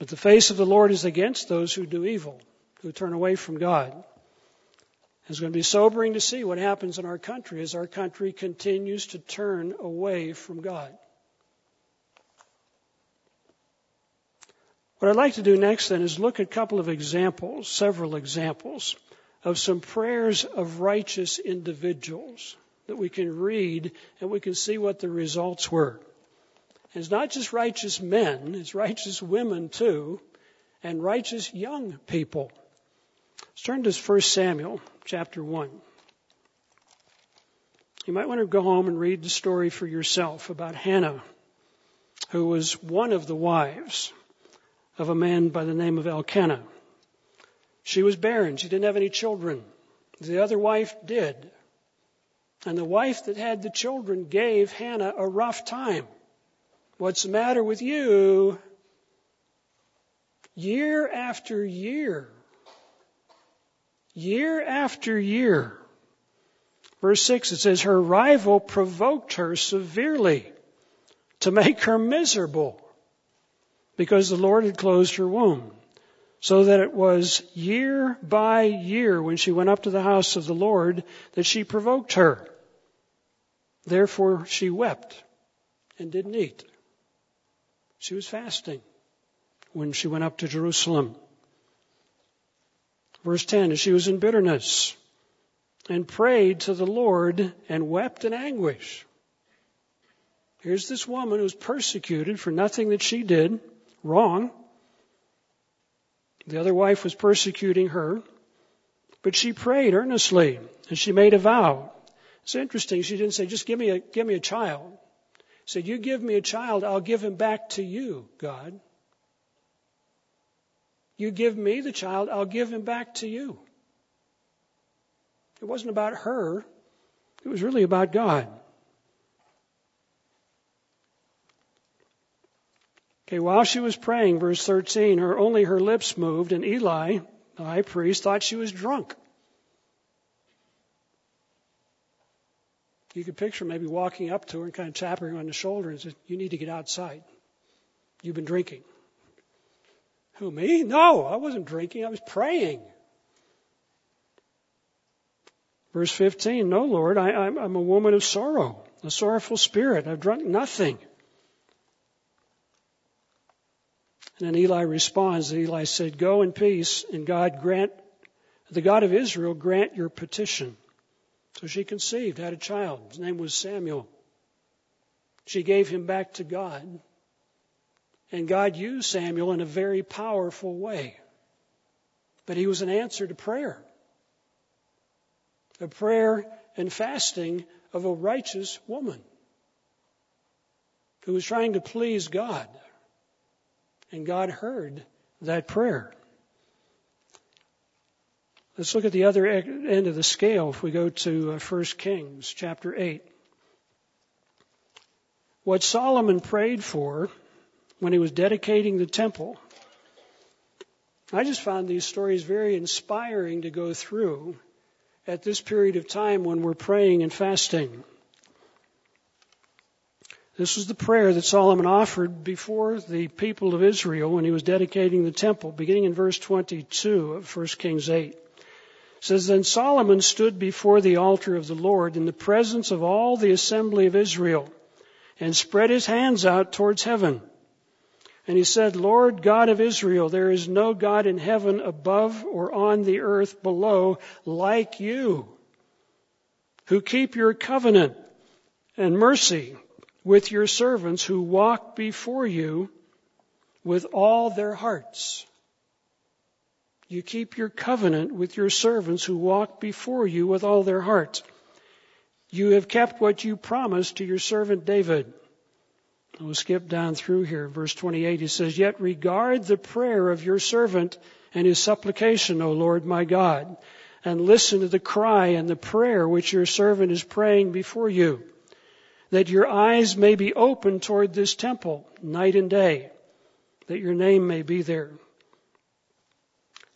A: But the face of the Lord is against those who do evil who turn away from God. It's going to be sobering to see what happens in our country as our country continues to turn away from God. What I'd like to do next then is look at a couple of examples, several examples, of some prayers of righteous individuals that we can read and we can see what the results were. And it's not just righteous men, it's righteous women too, and righteous young people Let's turn to 1 Samuel chapter 1. You might want to go home and read the story for yourself about Hannah, who was one of the wives of a man by the name of Elkanah. She was barren. She didn't have any children. The other wife did. And the wife that had the children gave Hannah a rough time. What's the matter with you? Year after year. Year after year. Verse 6, it says, Her rival provoked her severely to make her miserable because the Lord had closed her womb. So that it was year by year when she went up to the house of the Lord that she provoked her. Therefore she wept and didn't eat. She was fasting when she went up to Jerusalem. Verse 10, she was in bitterness and prayed to the Lord and wept in anguish. Here's this woman who's persecuted for nothing that she did wrong. The other wife was persecuting her, but she prayed earnestly and she made a vow. It's interesting. She didn't say, just give me a, give me a child. She said, you give me a child, I'll give him back to you, God. You give me the child, I'll give him back to you. It wasn't about her. It was really about God. Okay, while she was praying, verse 13, her, only her lips moved, and Eli, the high priest, thought she was drunk. You could picture maybe walking up to her and kind of tapping her on the shoulder and said, You need to get outside. You've been drinking. Who, me? No, I wasn't drinking. I was praying. Verse 15, No, Lord, I, am a woman of sorrow, a sorrowful spirit. I've drunk nothing. And then Eli responds, Eli said, Go in peace, and God grant, the God of Israel grant your petition. So she conceived, had a child. His name was Samuel. She gave him back to God. And God used Samuel in a very powerful way. But he was an answer to prayer a prayer and fasting of a righteous woman who was trying to please God. And God heard that prayer. Let's look at the other end of the scale if we go to 1 uh, Kings chapter 8. What Solomon prayed for when he was dedicating the temple, I just found these stories very inspiring to go through at this period of time when we're praying and fasting. This was the prayer that Solomon offered before the people of Israel when he was dedicating the temple, beginning in verse 22 of 1 Kings 8. It says, Then Solomon stood before the altar of the Lord in the presence of all the assembly of Israel and spread his hands out towards heaven. And he said, Lord God of Israel, there is no God in heaven above or on the earth below like you, who keep your covenant and mercy with your servants who walk before you with all their hearts. You keep your covenant with your servants who walk before you with all their hearts. You have kept what you promised to your servant David. We'll skip down through here. Verse 28, he says, Yet regard the prayer of your servant and his supplication, O Lord my God, and listen to the cry and the prayer which your servant is praying before you, that your eyes may be open toward this temple night and day, that your name may be there.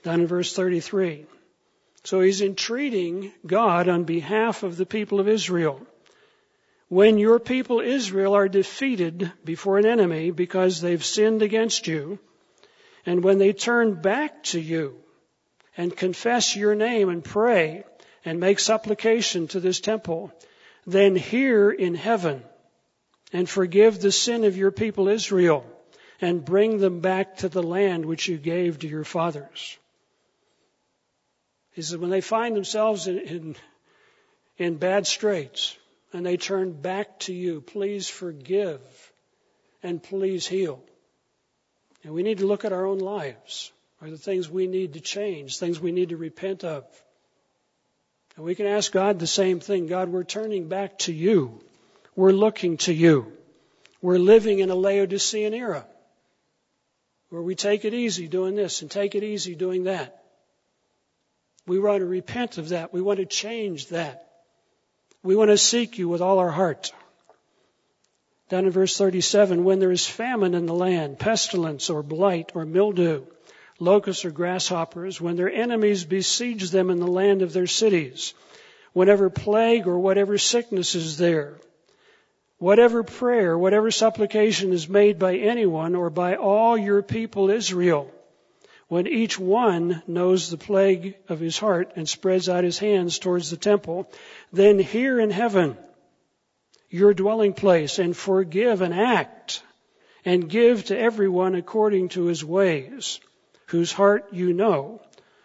A: Down in verse 33. So he's entreating God on behalf of the people of Israel when your people Israel are defeated before an enemy because they've sinned against you, and when they turn back to you and confess your name and pray and make supplication to this temple, then hear in heaven and forgive the sin of your people Israel and bring them back to the land which you gave to your fathers. He says, when they find themselves in, in, in bad straits, and they turn back to you. Please forgive and please heal. And we need to look at our own lives are the things we need to change, things we need to repent of. And we can ask God the same thing. God, we're turning back to you. We're looking to you. We're living in a Laodicean era where we take it easy doing this and take it easy doing that. We want to repent of that. We want to change that. We want to seek you with all our heart. Down in verse 37, when there is famine in the land, pestilence or blight or mildew, locusts or grasshoppers, when their enemies besiege them in the land of their cities, whenever plague or whatever sickness is there, whatever prayer, whatever supplication is made by anyone or by all your people Israel, when each one knows the plague of his heart and spreads out his hands towards the temple, then hear in heaven your dwelling place and forgive and act and give to everyone according to his ways whose heart you know,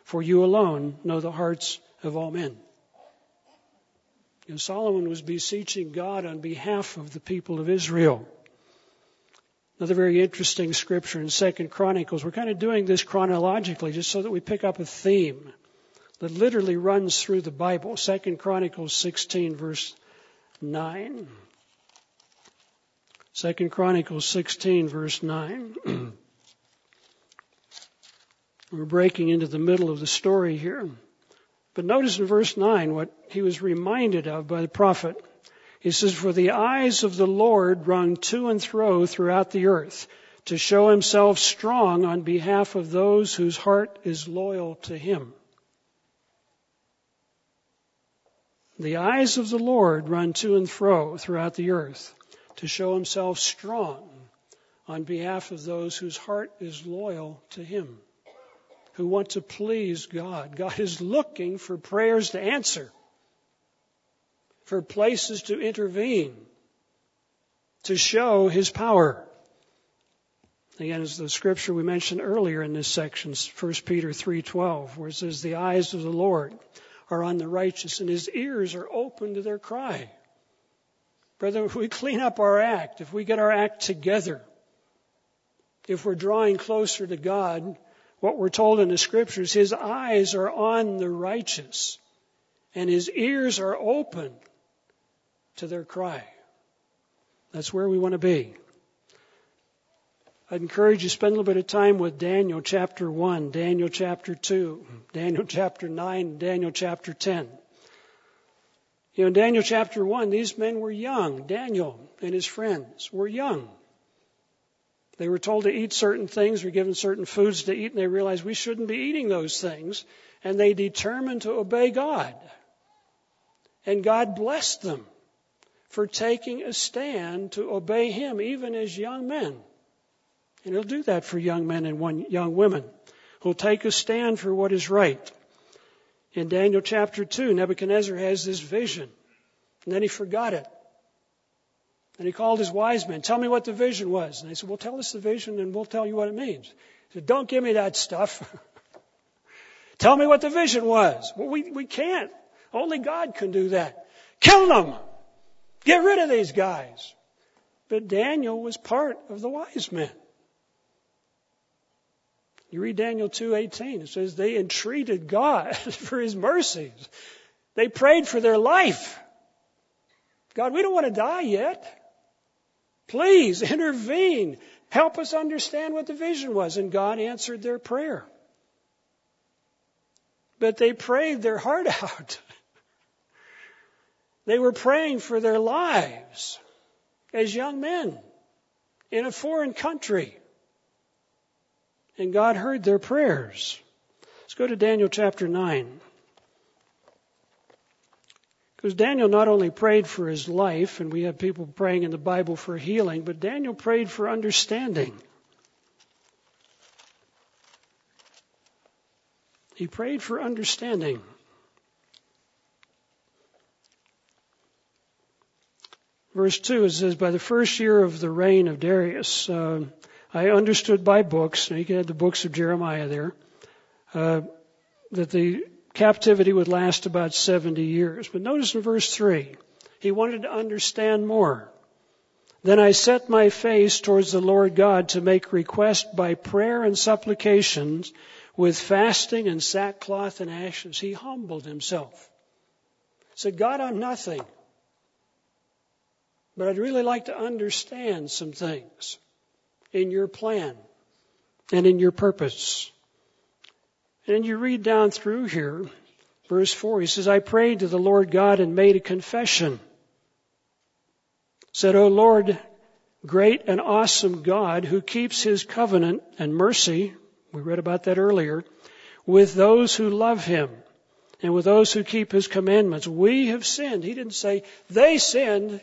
A: for you alone know the hearts of all men. And Solomon was beseeching God on behalf of the people of Israel. Another very interesting scripture in Second Chronicles. We're kind of doing this chronologically just so that we pick up a theme that literally runs through the Bible. Second Chronicles 16 verse 9. Second Chronicles 16 verse 9. [CLEARS THROAT] We're breaking into the middle of the story here. But notice in verse 9 what he was reminded of by the prophet. He says, For the eyes of the Lord run to and fro throughout the earth to show himself strong on behalf of those whose heart is loyal to him. The eyes of the Lord run to and fro throughout the earth to show himself strong on behalf of those whose heart is loyal to him who want to please God. God is looking for prayers to answer, for places to intervene, to show His power. Again, as the scripture we mentioned earlier in this section, 1 Peter 3.12, where it says, the eyes of the Lord are on the righteous and His ears are open to their cry. Brother, if we clean up our act, if we get our act together, if we're drawing closer to God, what we're told in the scriptures, his eyes are on the righteous and his ears are open to their cry. That's where we want to be. I'd encourage you to spend a little bit of time with Daniel chapter 1, Daniel chapter 2, Daniel chapter 9, Daniel chapter 10. You know, in Daniel chapter 1, these men were young. Daniel and his friends were young. They were told to eat certain things, were given certain foods to eat, and they realized we shouldn't be eating those things. And they determined to obey God. And God blessed them for taking a stand to obey Him, even as young men. And He'll do that for young men and young women who'll take a stand for what is right. In Daniel chapter 2, Nebuchadnezzar has this vision, and then he forgot it. And he called his wise men, tell me what the vision was. And they said, well, tell us the vision and we'll tell you what it means. He said, don't give me that stuff. [LAUGHS] tell me what the vision was. Well, we, we can't. Only God can do that. Kill them. Get rid of these guys. But Daniel was part of the wise men. You read Daniel 2:18 it says they entreated God [LAUGHS] for his mercies. They prayed for their life. God, we don't want to die yet. Please intervene. Help us understand what the vision was. And God answered their prayer. But they prayed their heart [LAUGHS] out. They were praying for their lives as young men in a foreign country. And God heard their prayers. Let's go to Daniel chapter 9. Because Daniel not only prayed for his life, and we have people praying in the Bible for healing, but Daniel prayed for understanding. He prayed for understanding. Verse 2, it says, By the first year of the reign of Darius, uh, I understood by books, and you had the books of Jeremiah there, uh, that the captivity would last about 70 years. But notice in verse 3, he wanted to understand more. Then I set my face towards the Lord God to make request by prayer and supplications with fasting and sackcloth and ashes. He humbled himself. Said, God, I'm nothing. But I'd really like to understand some things in your plan and in your purpose. And you read down through here, verse 4, he says, I prayed to the Lord God and made a confession. Said, O Lord, great and awesome God who keeps his covenant and mercy, we read about that earlier, with those who love him and with those who keep his commandments. We have sinned. He didn't say, they sinned.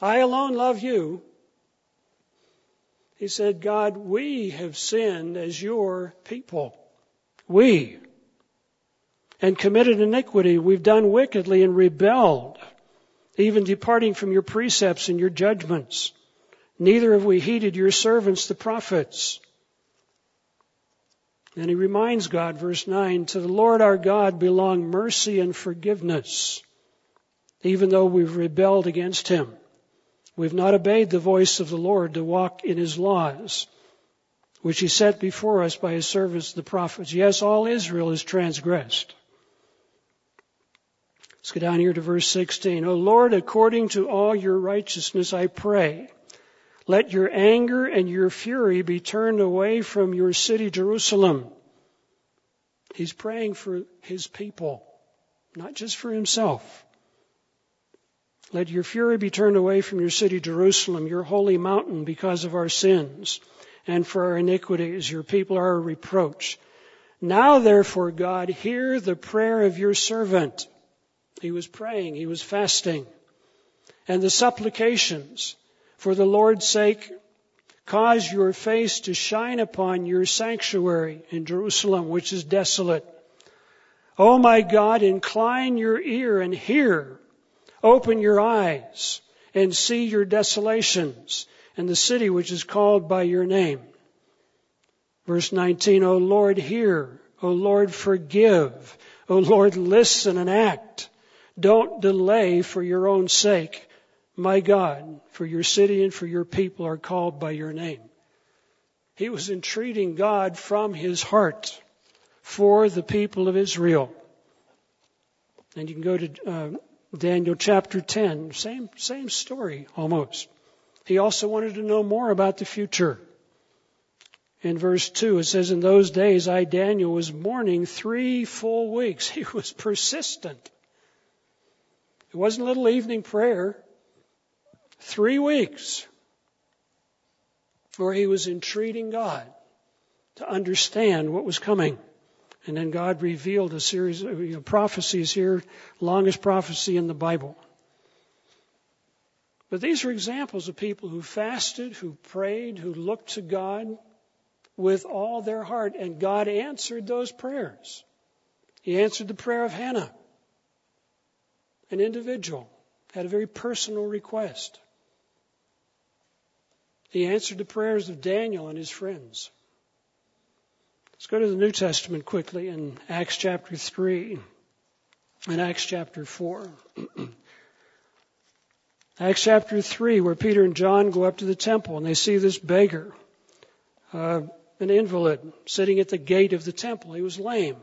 A: I alone love you. He said, God, we have sinned as your people. We. And committed iniquity. We've done wickedly and rebelled, even departing from your precepts and your judgments. Neither have we heeded your servants, the prophets. And he reminds God, verse 9, to the Lord our God belong mercy and forgiveness, even though we've rebelled against him. We've not obeyed the voice of the Lord to walk in his laws, which he set before us by his servants the prophets. Yes, all Israel is transgressed. Let's go down here to verse 16. O Lord, according to all your righteousness, I pray, let your anger and your fury be turned away from your city, Jerusalem. He's praying for his people, not just for himself. Let your fury be turned away from your city, Jerusalem, your holy mountain, because of our sins and for our iniquities. Your people are a reproach. Now, therefore, God, hear the prayer of your servant. He was praying, he was fasting, and the supplications. For the Lord's sake, cause your face to shine upon your sanctuary in Jerusalem, which is desolate. O oh my God, incline your ear and hear Open your eyes and see your desolations and the city which is called by your name. Verse 19, O Lord, hear. O Lord, forgive. O Lord, listen and act. Don't delay for your own sake. My God, for your city and for your people are called by your name. He was entreating God from his heart for the people of Israel. And you can go to uh, Daniel chapter 10, same, same story almost. He also wanted to know more about the future. In verse 2, it says, In those days I, Daniel, was mourning three full weeks. [LAUGHS] He was persistent. It wasn't a little evening prayer. Three weeks where he was entreating God to understand what was coming. And then God revealed a series of you know, prophecies here, longest prophecy in the Bible. But these are examples of people who fasted, who prayed, who looked to God with all their heart, and God answered those prayers. He answered the prayer of Hannah, an individual, had a very personal request. He answered the prayers of Daniel and his friends. Let's go to the New Testament quickly in Acts chapter 3 and Acts chapter 4. [CLEARS THROAT] Acts chapter 3, where Peter and John go up to the temple and they see this beggar, uh, an invalid, sitting at the gate of the temple. He was lame.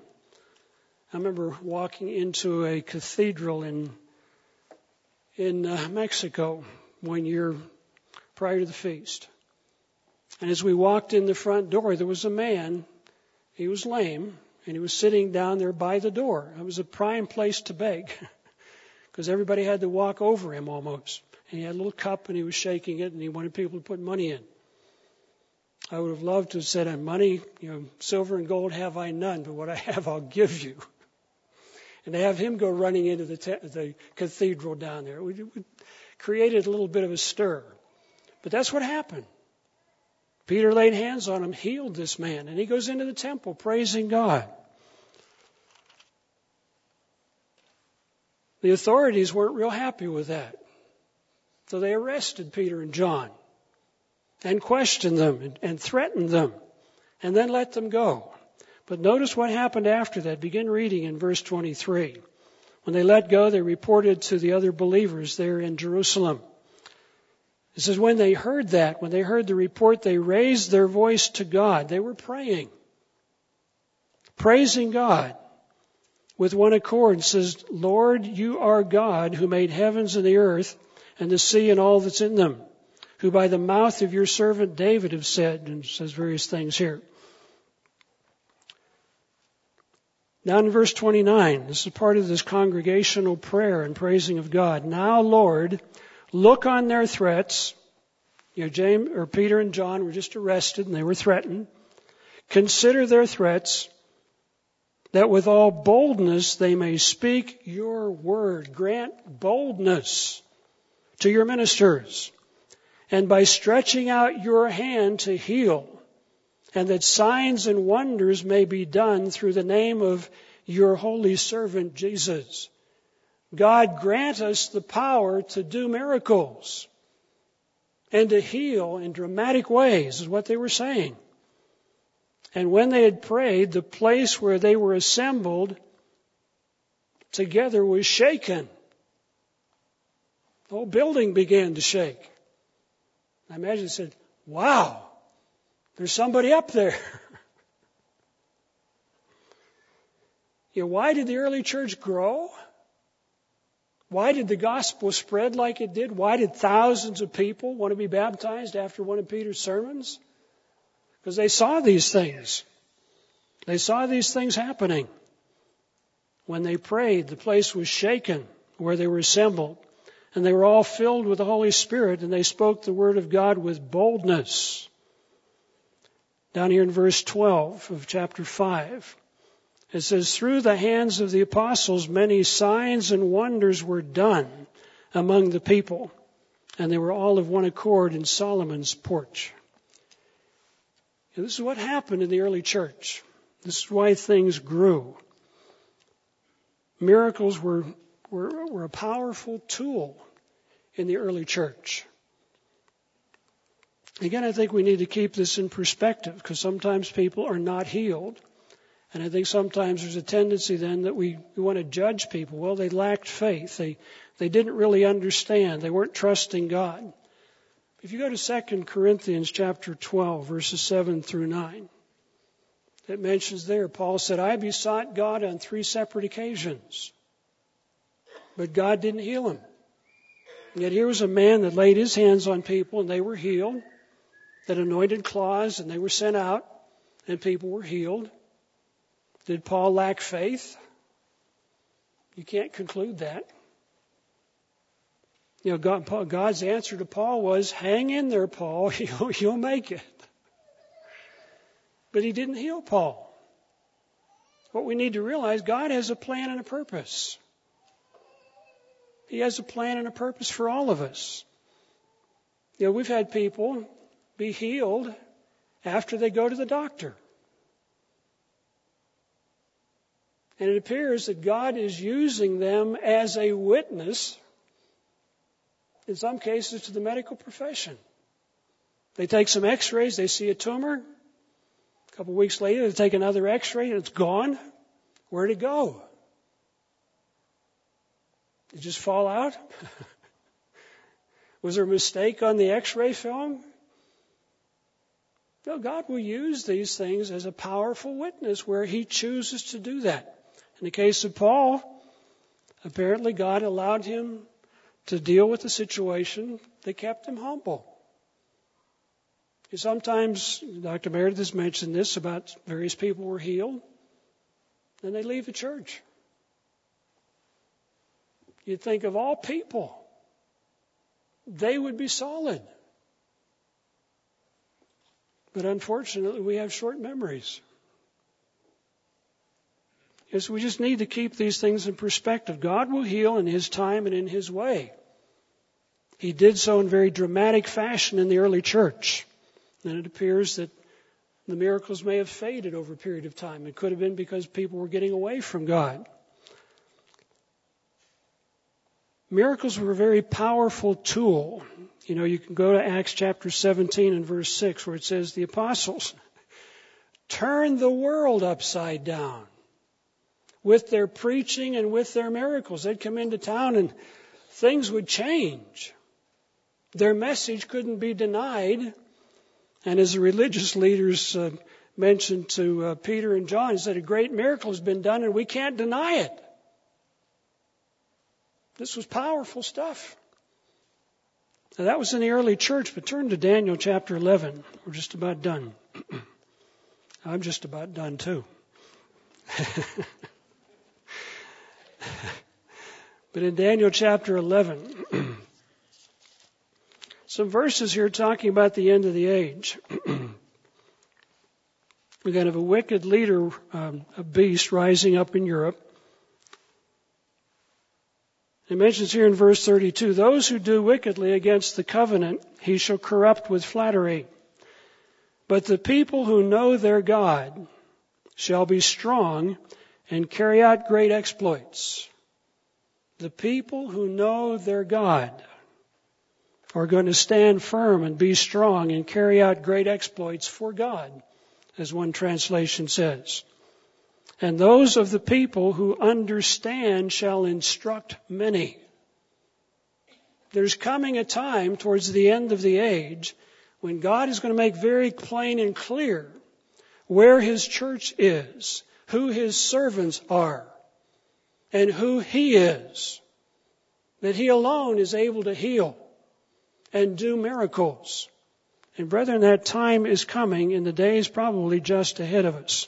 A: I remember walking into a cathedral in in uh, Mexico one year prior to the feast. And as we walked in the front door, there was a man he was lame, and he was sitting down there by the door. It was a prime place to beg [LAUGHS] because everybody had to walk over him almost. And he had a little cup and he was shaking it and he wanted people to put money in. I would have loved to have said, money, you know, silver and gold have I none, but what I [LAUGHS] have I'll give you. And to have him go running into the, te- the cathedral down there, it would created a little bit of a stir. But that's what happened. Peter laid hands on him, healed this man, and he goes into the temple praising God. The authorities weren't real happy with that. So they arrested Peter and John and questioned them and, and threatened them and then let them go. But notice what happened after that. Begin reading in verse 23. When they let go, they reported to the other believers there in Jerusalem. It says, when they heard that, when they heard the report, they raised their voice to God. They were praying. praising God with one accord and says, Lord, you are God who made heavens and the earth and the sea and all that's in them, who by the mouth of your servant David have said, and says various things here. Now in verse 29, this is part of this congregational prayer and praising of God. Now, Lord, look on their threats. You know, James or Peter and John were just arrested and they were threatened. Consider their threats that with all boldness they may speak your word. Grant boldness to your ministers. And by stretching out your hand to heal, and that signs and wonders may be done through the name of your holy servant Jesus. God grant us the power to do miracles and to heal in dramatic ways, is what they were saying. And when they had prayed, the place where they were assembled together was shaken. The whole building began to shake. I imagine they said, Wow, there's somebody up there. [LAUGHS] you know, why did the early church grow? Why did the gospel spread like it did? Why did thousands of people want to be baptized after one of Peter's sermons? Because they saw these things. They saw these things happening. When they prayed, the place was shaken where they were assembled. And they were all filled with the Holy Spirit and they spoke the word of God with boldness. Down here in verse 12 of chapter 5, it says, Through the hands of the apostles, many signs and wonders were done among the people, and they were all of one accord in Solomon's porch. And this is what happened in the early church. This is why things grew. Miracles were, were, were a powerful tool in the early church. Again, I think we need to keep this in perspective because sometimes people are not healed. And I think sometimes there's a tendency then that we, we want to judge people. Well, they lacked faith. They, they didn't really understand. They weren't trusting God. If you go to 2 Corinthians chapter 12, verses 7 through 9, it mentions there, Paul said, I besought God on three separate occasions, but God didn't heal him. Yet here was a man that laid his hands on people and they were healed, that anointed claws and they were sent out and people were healed. Did Paul lack faith? You can't conclude that. You know, God, God's answer to Paul was, hang in there, Paul, [LAUGHS] you'll, you'll make it. But he didn't heal Paul. What we need to realize, God has a plan and a purpose. He has a plan and a purpose for all of us. You know, we've had people be healed after they go to the doctor. And it appears that God is using them as a witness in some cases, to the medical profession. They take some x rays, they see a tumor. A couple of weeks later, they take another x ray and it's gone. Where'd it go? Did it just fall out? [LAUGHS] Was there a mistake on the x ray film? No, God will use these things as a powerful witness where He chooses to do that. In the case of Paul, apparently God allowed him to deal with the situation, they kept him humble. Sometimes, Dr. Meredith has mentioned this about various people were healed, and they leave the church. You'd think of all people, they would be solid. But unfortunately, we have short memories. Is we just need to keep these things in perspective. God will heal in His time and in His way. He did so in very dramatic fashion in the early church. And it appears that the miracles may have faded over a period of time. It could have been because people were getting away from God. Miracles were a very powerful tool. You know, you can go to Acts chapter 17 and verse 6 where it says the apostles turned the world upside down with their preaching and with their miracles. They'd come into town and things would change. Their message couldn't be denied. And as the religious leaders uh, mentioned to uh, Peter and John, he said, a great miracle has been done and we can't deny it. This was powerful stuff. Now, that was in the early church, but turn to Daniel chapter 11. We're just about done. [CLEARS THROAT] I'm just about done too. [LAUGHS] [LAUGHS] but in Daniel chapter 11, [CLEARS THROAT] some verses here talking about the end of the age. We're going to have a wicked leader, um, a beast rising up in Europe. It mentions here in verse 32, those who do wickedly against the covenant, he shall corrupt with flattery. But the people who know their God shall be strong and carry out great exploits. The people who know their God are going to stand firm and be strong and carry out great exploits for God as one translation says. And those of the people who understand shall instruct many. There's coming a time towards the end of the age when God is going to make very plain and clear where His church is, who His servants are, and who He is. That He alone is able to heal and do miracles. And brethren, that time is coming in the days probably just ahead of us.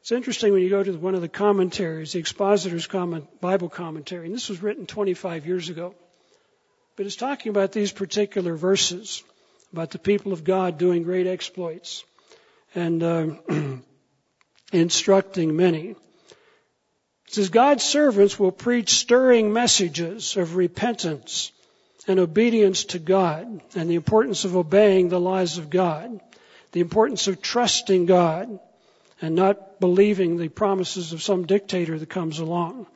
A: It's interesting when you go to one of the commentaries, the Expositor's comment, Bible commentary, and this was written 25 years ago. But it's talking about these particular verses, about the people of God doing great exploits and uh, [CLEARS THROAT] instructing many. It says, God's servants will preach stirring messages of repentance and obedience to God and the importance of obeying the laws of God, the importance of trusting God and not believing the promises of some dictator that comes along.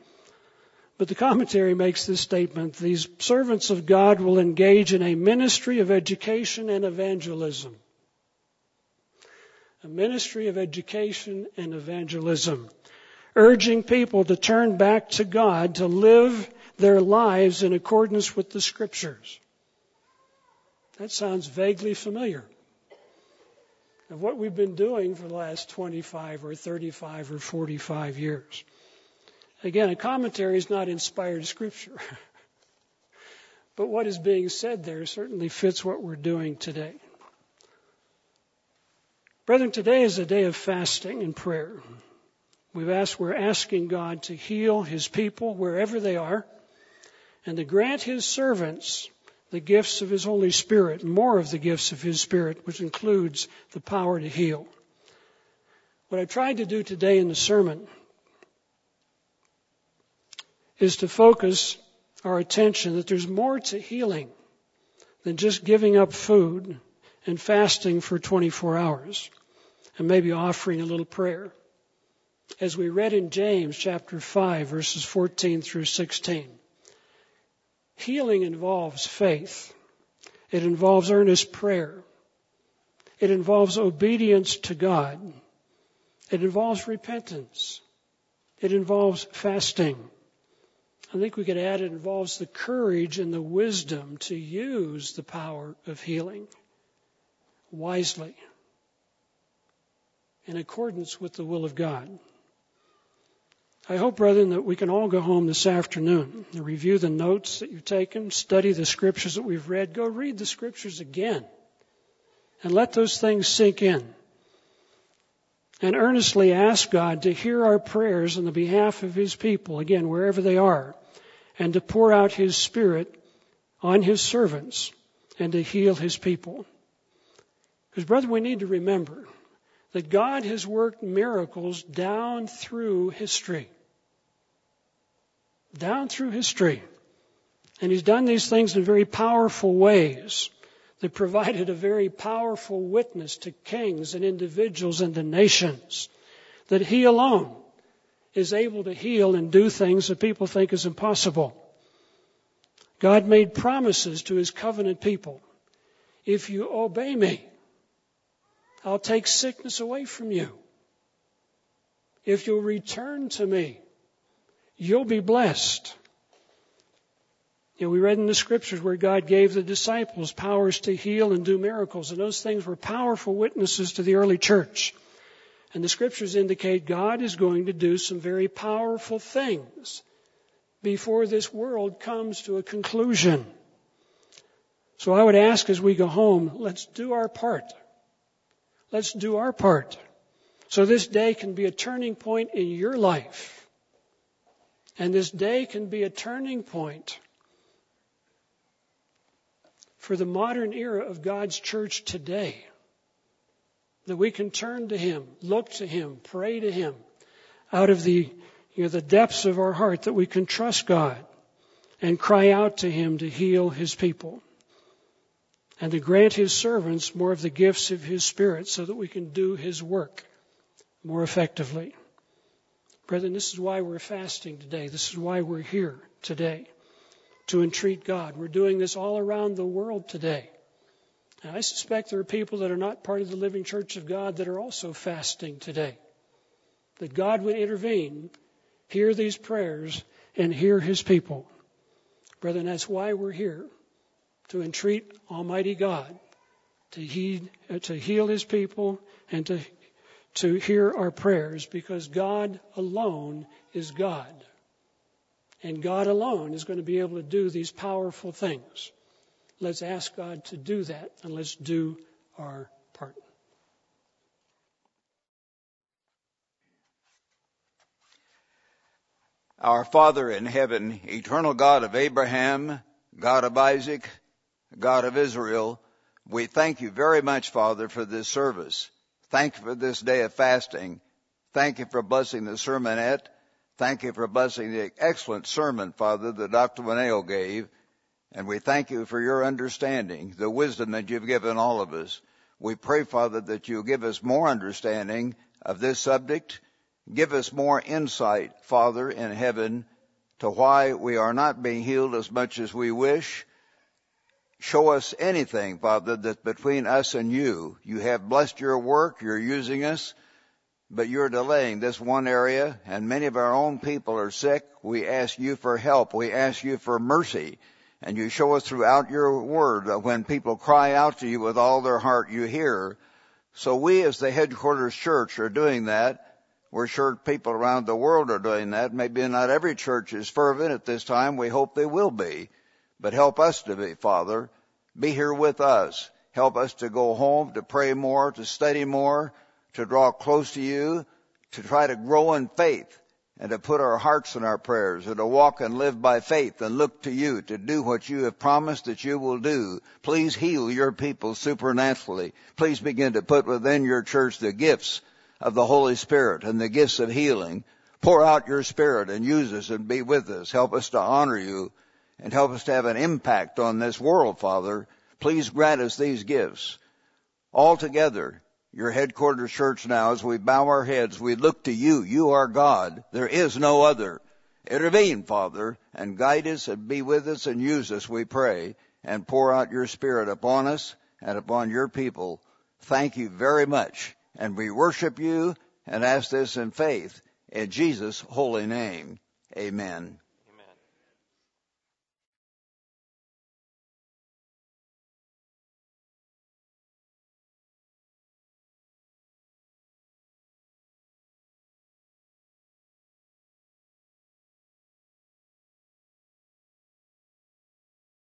A: But the commentary makes this statement, these servants of God will engage in a ministry of education and evangelism. A ministry of education and evangelism, urging people to turn back to God, to live their lives in accordance with the scriptures. That sounds vaguely familiar of what we've been doing for the last 25 or 35 or 45 years. Again, a commentary is not inspired scripture. [LAUGHS] but what is being said there certainly fits what we're doing today. Brethren, today is a day of fasting and prayer. We've asked, we're asking God to heal His people wherever they are and to grant his servants the gifts of his Holy Spirit, more of the gifts of his Spirit, which includes the power to heal. What I tried to do today in the sermon is to focus our attention that there's more to healing than just giving up food and fasting for 24 hours and maybe offering a little prayer. As we read in James chapter 5 verses 14 through 16. Healing involves faith. It involves earnest prayer. It involves obedience to God. It involves repentance. It involves fasting. I think we could add it involves the courage and the wisdom to use the power of healing wisely in accordance with the will of God. I hope, brethren, that we can all go home this afternoon and review the notes that you've taken, study the scriptures that we've read, go read the scriptures again, and let those things sink in. And earnestly ask God to hear our prayers on the behalf of His people, again, wherever they are, and to pour out His Spirit on His servants and to heal His people. Because, brother, we need to remember that God has worked miracles down through history. Down through history. And He's done these things in very powerful ways that provided a very powerful witness to kings and individuals and the nations that He alone is able to heal and do things that people think is impossible. God made promises to His covenant people. If you obey me, I'll take sickness away from you. If you'll return to me, you'll be blessed. You know, we read in the scriptures where God gave the disciples powers to heal and do miracles, and those things were powerful witnesses to the early church. And the scriptures indicate God is going to do some very powerful things before this world comes to a conclusion. So I would ask as we go home, let's do our part. Let's do our part. So this day can be a turning point in your life. And this day can be a turning point for the modern era of God's church today. That we can turn to Him, look to Him, pray to Him out of the, you know, the depths of our heart that we can trust God and cry out to Him to heal His people and to grant His servants more of the gifts of His Spirit so that we can do His work more effectively. Brethren, this is why we're fasting today. This is why we're here today to entreat God. We're doing this all around the world today. And I suspect there are people that are not part of the living church of God that are also fasting today. That God would intervene, hear these prayers, and hear his people. Brethren, that's why we're here to entreat Almighty God to, heed, to heal his people and to, to hear our prayers because God alone is God. And God alone is going to be able to do these powerful things. Let's ask God to do that and let's do our part.
B: Our Father in heaven, eternal God of Abraham, God of Isaac, God of Israel, we thank you very much, Father, for this service. Thank you for this day of fasting. Thank you for blessing the sermonette. Thank you for blessing the excellent sermon, Father, that Dr. Winnail gave. And we thank you for your understanding, the wisdom that you've given all of us. We pray, Father, that you give us more understanding of this subject. Give us more insight, Father, in heaven to why we are not being healed as much as we wish. Show us anything, Father, that between us and you. You have blessed your work. You're using us, but you're delaying this one area and many of our own people are sick. We ask you for help. We ask you for mercy. And you show us throughout your word that when people cry out to you with all their heart, you hear. So we as the headquarters church are doing that. We're sure people around the world are doing that. Maybe not every church is fervent at this time. We hope they will be. But help us to be, Father. Be here with us. Help us to go home, to pray more, to study more, to draw close to you, to try to grow in faith and to put our hearts in our prayers and to walk and live by faith and look to you to do what you have promised that you will do. Please heal your people supernaturally. Please begin to put within your church the gifts of the Holy Spirit and the gifts of healing. Pour out your Spirit and use us and be with us. Help us to honor you and help us to have an impact on this world, Father. Please grant us these gifts. All together, your headquarters church now, as we bow our heads, we look to you. You are God. There is no other. Intervene, Father, and guide us and be with us and use us, we pray, and pour out your Spirit upon us and upon your people. Thank you very much. And we worship you and ask this in faith in Jesus' holy name. Amen.